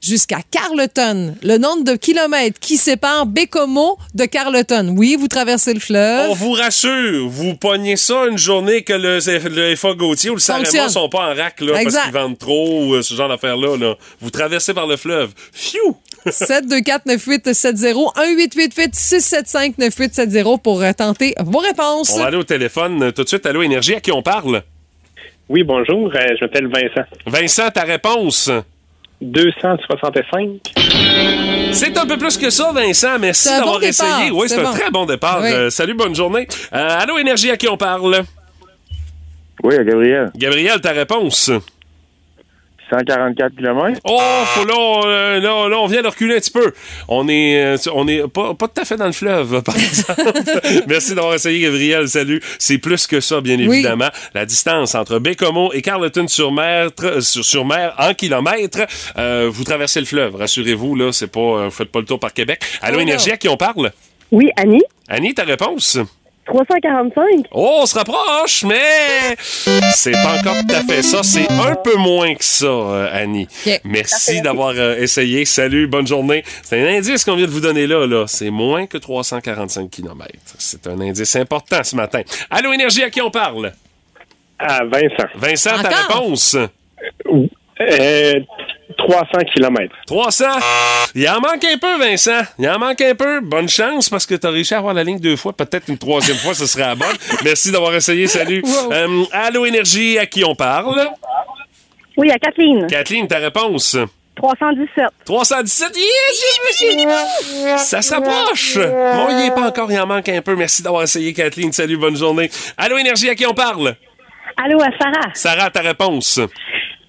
jusqu'à Carleton, le nombre de kilomètres qui sépare Bécomo de Carleton. Oui, vous traversez le fleuve. On vous rassure, vous pognez ça une journée que le, le FA Gauthier ou le Fonctionne. sont pas en rack là, parce qu'ils vendent trop ou euh, ce genre d'affaires-là. Là. Vous traversez par le fleuve. Phew! 724-9870, 1-888-675-9870 pour euh, tenter vos réponses. On va aller au téléphone euh, tout de suite. Allô, Énergie, à qui on parle? Oui, bonjour. euh, je m'appelle Vincent. Vincent, ta réponse? 265. C'est un peu plus que ça, Vincent. Merci C'est un d'avoir bon essayé. Oui, c'est C'est un bon. très bon départ. Oui. Euh, salut, bonne journée. Euh, allô, Énergie, à qui on parle? Oui, à Gabriel. Gabriel, ta réponse? 144 km. Oh, faut là, on, euh, là, là, on vient de reculer un petit peu. On est, euh, on est pas, pas tout à fait dans le fleuve, par exemple. Merci d'avoir essayé, Gabriel. Salut. C'est plus que ça, bien Oui. évidemment. La distance entre Bécomo et Carleton-sur-Mer, tr- sur, sur mer en kilomètres. Euh, vous traversez le fleuve. Rassurez-vous, là, c'est pas, euh, vous faites pas le tour par Québec. Allô, Oh, Énergie, à qui on parle? Oui, Annie, Annie, ta réponse? 345. Oh, on se rapproche, mais c'est pas encore tout à fait ça. C'est un peu moins que ça, euh, Annie. Merci d'avoir euh, essayé. Salut, bonne journée. C'est un indice qu'on vient de vous donner là. là. C'est moins que 345 km. C'est un indice important ce matin. Allô, Énergie, à qui on parle? À Vincent. Vincent, ta réponse? Euh, 300 km. 300. Il en manque un peu, Vincent. Il en manque un peu. Bonne chance parce que tu as réussi à avoir la ligne deux fois. Peut-être une troisième fois, ce serait la bonne. Merci d'avoir essayé. Salut. Wow. Euh, allô, Énergie, à qui on parle? Oui, à Kathleen, Kathleen, ta réponse? 317. 317. Yes, yes, yes. Ça se rapproche. Bon, il n'y est pas encore, il en manque un peu. Merci d'avoir essayé, Kathleen. Salut, bonne journée. Allô, Énergie, à qui on parle? Allô, à Sarah. Sarah, ta réponse?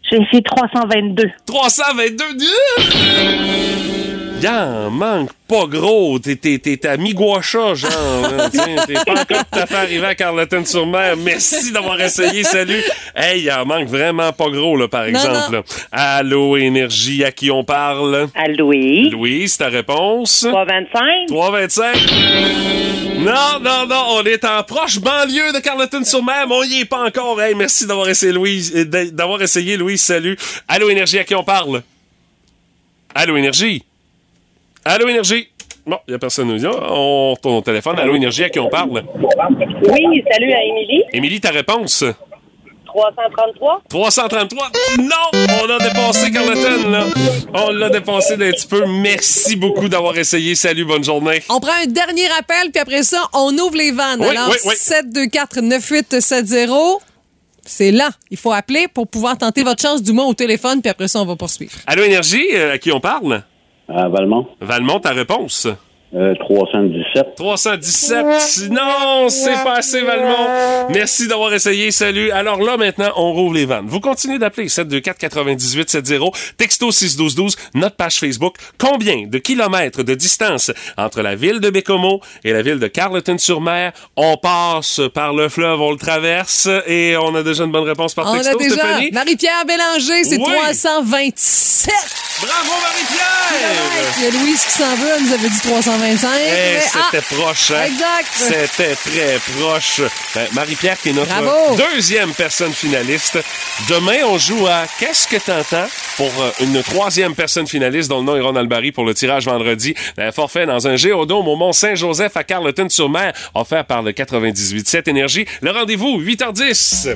J'ai essayé 322. 322. Il en manque pas gros. T'es, t'es, t'es à Miguacha, genre. T'es pas encore tout à fait arrivé à Carleton-sur-Mer. Merci d'avoir essayé. Salut. Hey, il en manque vraiment pas gros, là, par exemple. là. Allô, Énergie, à qui on parle? À Louis. Louise, ta réponse? 325. 325. Non, non, non, on est en proche banlieue de Carleton-sur-Mer, mais on y est pas encore. Hey, merci d'avoir essayé, Louise. euh, d'a- D'avoir essayé, Louise. Salut. Allô, Énergie, à qui on parle? Allô, Énergie? Allô, Énergie? Bon, il n'y a personne. On retourne au téléphone. Allô, Énergie, à qui on parle? Oui, salut à Émilie. Émilie, ta réponse? 333. 333. Non, on a dépassé Carleton, là. On l'a dépassé d'un petit peu. Merci beaucoup d'avoir essayé. Salut, bonne journée. On prend un dernier appel, puis après ça, on ouvre les vannes. Oui, Alors, oui, oui. 724-9870, c'est là. Il faut appeler pour pouvoir tenter votre chance du moins au téléphone, puis après ça, on va poursuivre. Allô, Énergie, euh, à qui on parle? À Valmont? Valmont, ta réponse? Euh, 317. 317. Non, c'est pas assez, Valmont. Merci d'avoir essayé. Salut. Alors là, maintenant, on rouvre les vannes. Vous continuez d'appeler 724-9870, texto 61212, notre page Facebook. Combien de kilomètres de distance entre la ville de Bécomo et la ville de Carleton-sur-Mer? On passe par le fleuve, on le traverse et on a déjà une bonne réponse par On texto, a déjà Stéphanie. Marie-Pierre Bélanger, c'est Oui. 327. Bravo, Marie-Pierre! Il y a Louise qui s'en veut, elle nous avait dit 325. Eh, mais- c'était ah, proche, hein? Exact. C'était très proche. Ben, Marie-Pierre, qui est notre Bravo. deuxième personne finaliste. Demain, on joue à Qu'est-ce que t'entends? Pour euh, une troisième personne finaliste dont le nom est Ronald Barry pour le tirage vendredi. Un forfait dans un géodôme au Mont-Saint-Joseph à Carleton-sur-Mer, offert par le 98.7 Énergie. Le rendez-vous, 8h10.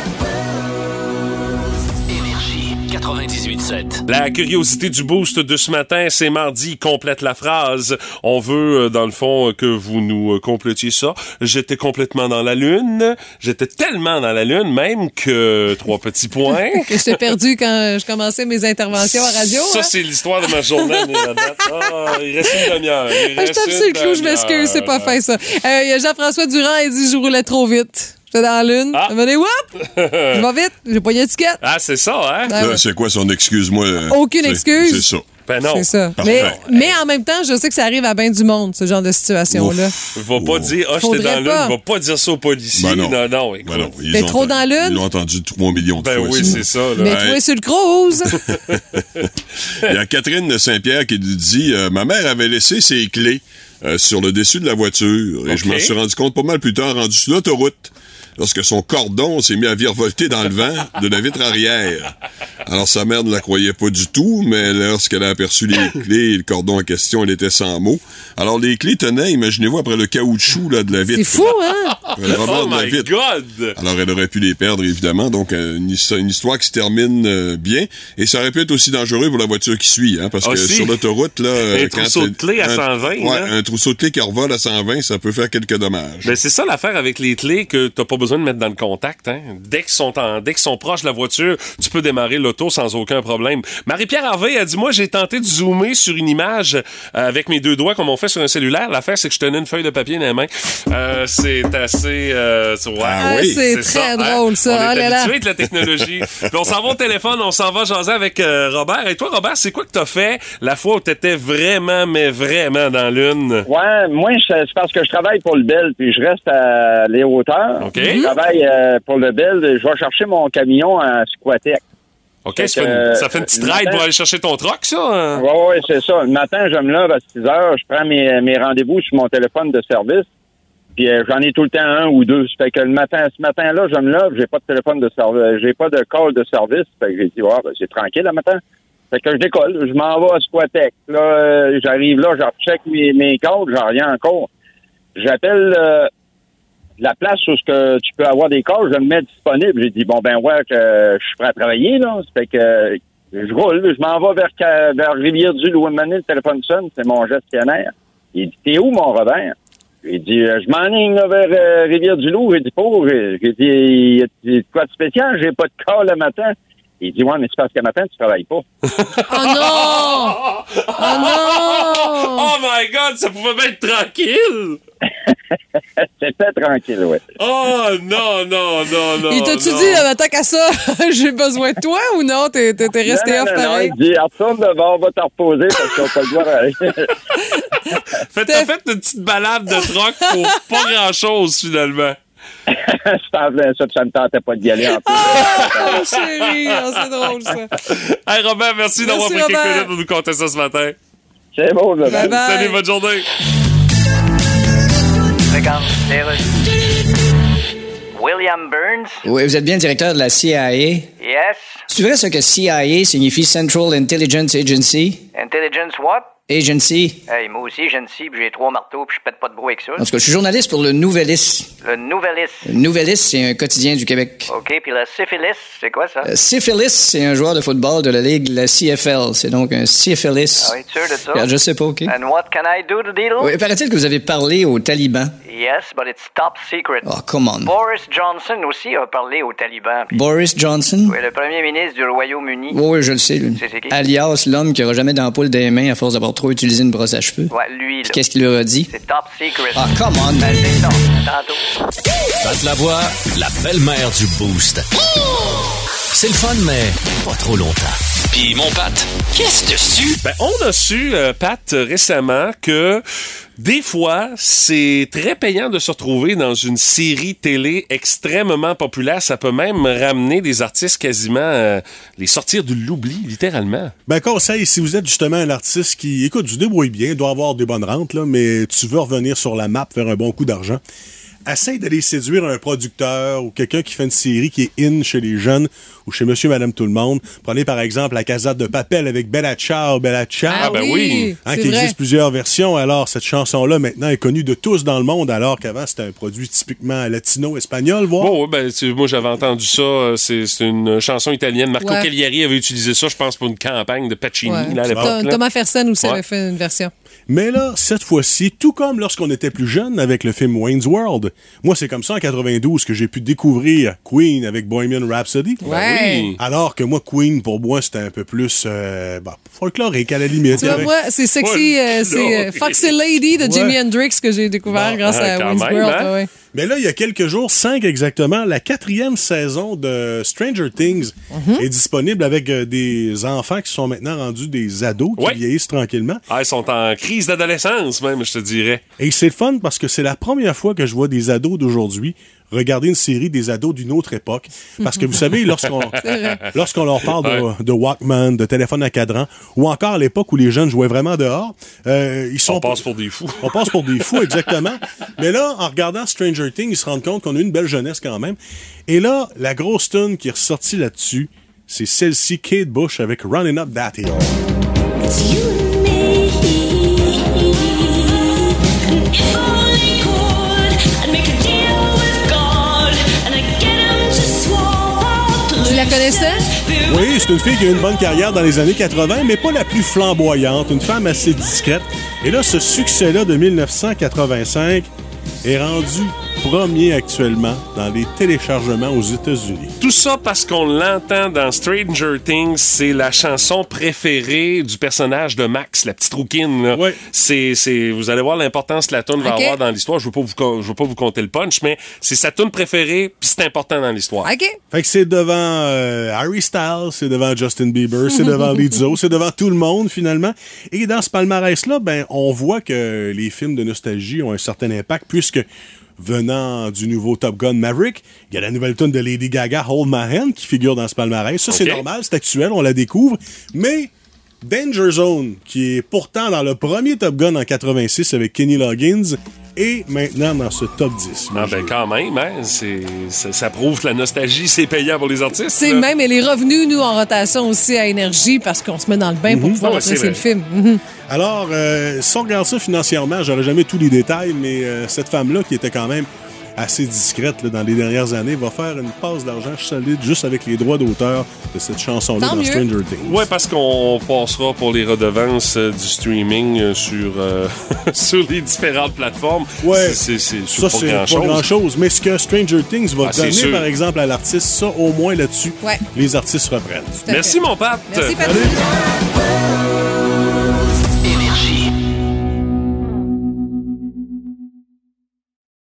Énergie 98.7. La curiosité du boost de ce matin, c'est mardi, complète la phrase. On veut, euh, dans le fond, euh, que vous nous euh, complétiez ça. J'étais complètement dans la lune. J'étais tellement dans la lune, même que trois petits points. que je t'ai perdu quand je commençais mes interventions à radio. Ça, hein? c'est l'histoire de ma journée. Ah, il reste une demi-heure. Ah, je tape sur le clou, je m'excuse, c'est pas fait ça. Euh, Il y a Jean-François Durand, il dit je roulais trop vite. J'étais dans la lune. Ah. Il m'a dit whoop! Je vais vite, j'ai pas eu d'étiquette. Ah, c'est ça, hein? Ben Là, ouais. C'est quoi son excuse, moi? euh, Aucune c'est- excuse. C'est ça. Ben non. C'est ça. Parfait. Mais, mais en même temps, je sais que ça arrive à bien du monde, ce genre de situation-là. Va pas dire, ah, j'étais Faudrait dans la lune. pas. Va pas dire ça aux policiers. Ben non. non, non, écoute. Ben non, ils T'es ont trop entendu- dans la lune? Ils l'ont entendu 3 millions de Ben fois. oui, c'est ça, là. Mais Hey. toi sur le cruise. Il y a Catherine de Saint-Pierre qui nous dit euh, Ma mère avait laissé ses clés euh, sur le dessus de la voiture et je Ok. m'en suis rendu compte pas mal plus tard, rendu sur l'autoroute, lorsque son cordon s'est mis à virevolter dans le vent de la vitre arrière. Alors sa mère ne la croyait pas du tout, mais lorsqu'elle a aperçu les clés et le cordon en question, elle était sans mots. Alors les clés tenaient, imaginez-vous, après le caoutchouc là, de la vitre. C'est fou, hein? Le Oh de la my vitre. God! Alors, elle aurait pu les perdre, évidemment. Donc, euh, une, his- une histoire qui se termine euh, bien. Et ça aurait pu être aussi dangereux pour la voiture qui suit, hein, parce que Aussi? sur l'autoroute, là... euh, Un trousseau de clés à un- 120, Ouais, là. un trousseau de clés qui revole à 120, ça peut faire quelques dommages. Ben, c'est ça l'affaire avec les clés que t'as pas besoin de mettre dans le contact. Hein. Dès qu'ils sont en, dès qu'ils sont proches de la voiture, tu peux démarrer l'auto sans aucun problème. Marie-Pierre Harvey a dit moi j'ai tenté de zoomer sur une image euh, avec mes deux doigts comme on fait sur un cellulaire. L'affaire c'est que je tenais une feuille de papier dans les mains. Euh, c'est assez euh, c'est- ouais. Ah, oui? c'est très ça, hein. drôle, ça. On est là. habitué avec la technologie. Puis on s'en va au téléphone, on s'en va jaser avec euh, Robert. Et toi Robert, c'est quoi que t'as fait la fois où t'étais vraiment mais vraiment dans la lune? Ouais, moi, c'est parce que je travaille pour le Bell, puis je reste à les hauteurs. OK. Je travaille euh, pour le Bell. Je vais chercher mon camion à Squatec. OK, Fait ça fait, une, ça fait une petite ride matin- pour aller chercher ton troc, ça? hein? Ouais, ouais, c'est ça. Le matin, je me lève à 6 heures, je prends mes, mes rendez-vous sur mon téléphone de service. Puis euh, j'en ai tout le temps un ou deux. Ça fait que le matin, ce matin-là, je me lève, j'ai pas de téléphone de service, j'ai pas de call de service. Fait que j'ai dit, ben, c'est tranquille le matin. Fait que je décolle, je m'en vais à Squatec. Là, euh, j'arrive là, je recheck mes, mes codes, j'en rien encore. J'appelle euh, la place où ce que tu peux avoir des calls, je me mets disponible. J'ai dit, bon, ben ouais, que je suis prêt à travailler, là. Fait que je roule, je m'en vais vers, vers Rivière-du-Loup. Un moment donné, le téléphone sonne, c'est mon gestionnaire. Il dit, t'es où, mon Robert? J'ai dit, euh, je m'enligne vers euh, Rivière-du-Loup. J'ai dit, pas. J'ai dit, y a quoi de spécial? J'ai pas de call le matin. Il dit, ouais, mais c'est parce que matin, tu travailles pas. Oh non! Oh non! Oh my God, ça pouvait bien être tranquille! C'était tranquille, ouais. Oh non, non, non, non. Et t'as-tu non. dit, tant qu'à ça, j'ai besoin de toi ou non? T'es t'es- t'es resté non, off non, non, il dit, retourne de bord, va te reposer parce qu'on peut le voir aller. Fait, t'as fait une petite balade de troc pour pas grand-chose, finalement. Ça, ça me tentait pas d'y aller en plus. Oh, chérie, oh, c'est drôle, ça. Hey, Robert, merci, d'avoir pris Merci, quelques Robert. minutes pour nous conter ça ce matin. C'est beau, là. Bye bye. Salut, bonne journée. William Burns? Oui, vous êtes bien directeur de la CIA. Yes. C'est vrai ça que CIA signifie Central Intelligence Agency? Intelligence what? Agency. Hey, moi aussi, une cible, j'ai trois marteaux, puis je pète pas de bruit avec ça. En tout cas, je suis journaliste pour le Nouvelliste. Le Nouvelliste. Le Nouvelliste, c'est un quotidien du Québec. OK, puis le syphilis, c'est quoi ça? Euh, Syphilis, c'est un joueur de football de la Ligue, la CFL. C'est donc un syphilis. Ah oui, sûr de ça? Je sais pas, OK? And what can I do to deal? Oui, paraît-il que vous avez parlé aux talibans. Yes, but it's top secret. Oh, come on. Boris Johnson aussi a parlé aux talibans. puis- Boris Johnson? Oui, le premier ministre du Royaume-Uni. Oui, oui, je le sais, lui. C'est qui? Alias, l'homme qui aura jamais d'ampoule des mains à force d'avoir trop utilisé une brosse à cheveux. Ouais, lui, là. Puis Qu'est-ce qu'il leur a dit? C'est top secret. Ah, come on. Ben. Tantôt. Pat la voix, la belle-mère du Boost. C'est le fun, mais pas trop longtemps. Puis mon Pat, qu'est-ce que su? Ben, on a su, euh, Pat, euh, récemment, que des fois, c'est très payant de se retrouver dans une série télé extrêmement populaire. Ça peut même ramener des artistes quasiment, euh, les sortir de l'oubli, littéralement. Ben, conseil, si vous êtes justement un artiste qui, écoute, du débrouille bien, doit avoir des bonnes rentes, là, mais tu veux revenir sur la map, faire un bon coup d'argent, essaye d'aller séduire un producteur ou quelqu'un qui fait une série qui est in chez les jeunes ou chez monsieur, madame, tout le monde. Prenez par exemple la casade de Papel avec Bella Ciao, Bella Ciao. Ah, ben oui, Hein, c'est qui vrai. existe plusieurs versions. Alors, cette chanson-là, maintenant, est connue de tous dans le monde, alors qu'avant, c'était un produit typiquement latino-espagnol, voire. Bon, ouais, ben, tu- moi, j'avais entendu ça. euh, C'est une chanson italienne. Marco Ouais. Cagliari avait utilisé ça, je pense, pour une campagne de Pacini, Ouais. là, à l'époque. Thomas Fersen aussi Ouais. avait fait une version. Mais là, cette fois-ci, tout comme lorsqu'on était plus jeune avec le film Wayne's World, moi, c'est comme ça en 92 que j'ai pu découvrir Queen avec Bohemian Rhapsody. Ouais. oui. Alors que moi, Queen, pour moi, c'était un peu plus euh, bah, folklorique à la limite. Tu vois, Avec- moi, c'est sexy, euh, c'est euh, Foxy Lady de Ouais. Jimi Hendrix que j'ai découvert grâce Ah, à Wayne's même, World. hein? ouais. Mais là, il y a quelques jours, cinq exactement, la quatrième saison de Stranger Things Mhm. est disponible avec euh, des enfants qui sont maintenant rendus des ados, qui Ouais. vieillissent tranquillement. Ah, ils sont en crise d'adolescence, même, je te dirais. Et c'est fun parce que c'est la première fois que je vois des ados d'aujourd'hui regarder une série des ados d'une autre époque. Parce que vous savez, lorsqu'on leur parle de, Walkman, de téléphone à cadran, ou encore à l'époque où les jeunes jouaient vraiment dehors, euh, ils sont... On passe pour des fous. On passe pour des fous, exactement. Mais là, en regardant Stranger Things, ils se rendent compte qu'on a une belle jeunesse quand même. Et là, la grosse tune qui est ressortie là-dessus, c'est celle-ci, Kate Bush avec Running Up That Hill. Oui, c'est une fille qui a eu une bonne carrière dans les années 80, mais pas la plus flamboyante, une femme assez discrète. Et là, ce succès-là de 1985 est rendu premier actuellement dans les téléchargements aux États-Unis. Tout ça parce qu'on l'entend dans Stranger Things, c'est la chanson préférée du personnage de Max, la petite rouquine. là. C'est, c'est, vous allez voir l'importance que la tune va avoir dans l'histoire. Je veux pas vous, con- je veux pas vous compter le punch, mais c'est sa tune préférée, puis c'est important dans l'histoire. OK. Fait que c'est devant euh, Harry Styles, c'est devant Justin Bieber, c'est devant Lizzo, c'est devant tout le monde finalement. Et dans ce palmarès-là, ben, on voit que les films de nostalgie ont un certain impact puisque venant du nouveau Top Gun Maverick, il y a la nouvelle tune de Lady Gaga, Hold My Hand, qui figure dans ce palmarès. Ça, c'est normal, c'est actuel, on la découvre. Mais Danger Zone, qui est pourtant dans le premier Top Gun en 86 avec Kenny Loggins, est maintenant dans ce top 10. Ah ben quand même, hein, ça, ça prouve que la nostalgie, c'est payant pour les artistes. C'est même, et les revenus, nous, en rotation aussi à énergie parce qu'on se met dans le bain pour Mhm. pouvoir Ah apprécier le film. Alors, euh, si on regarde ça financièrement, j'aurais jamais tous les détails, mais euh, cette femme-là, qui était quand même assez discrète là, dans les dernières années, va faire une passe d'argent solide juste avec les droits d'auteur de cette chanson-là dans mieux. Stranger Things. Ouais, parce qu'on passera pour les redevances euh, du streaming euh, sur, euh, sur les différentes plateformes. Ouais. C'est, c'est, c'est Ça, pas c'est pas grand-chose. Mais ce que Stranger Things va Ah, donner, par exemple, à l'artiste, ça, au moins là-dessus, Ouais. les artistes reprennent. Merci, mon pape. Merci, Patrick.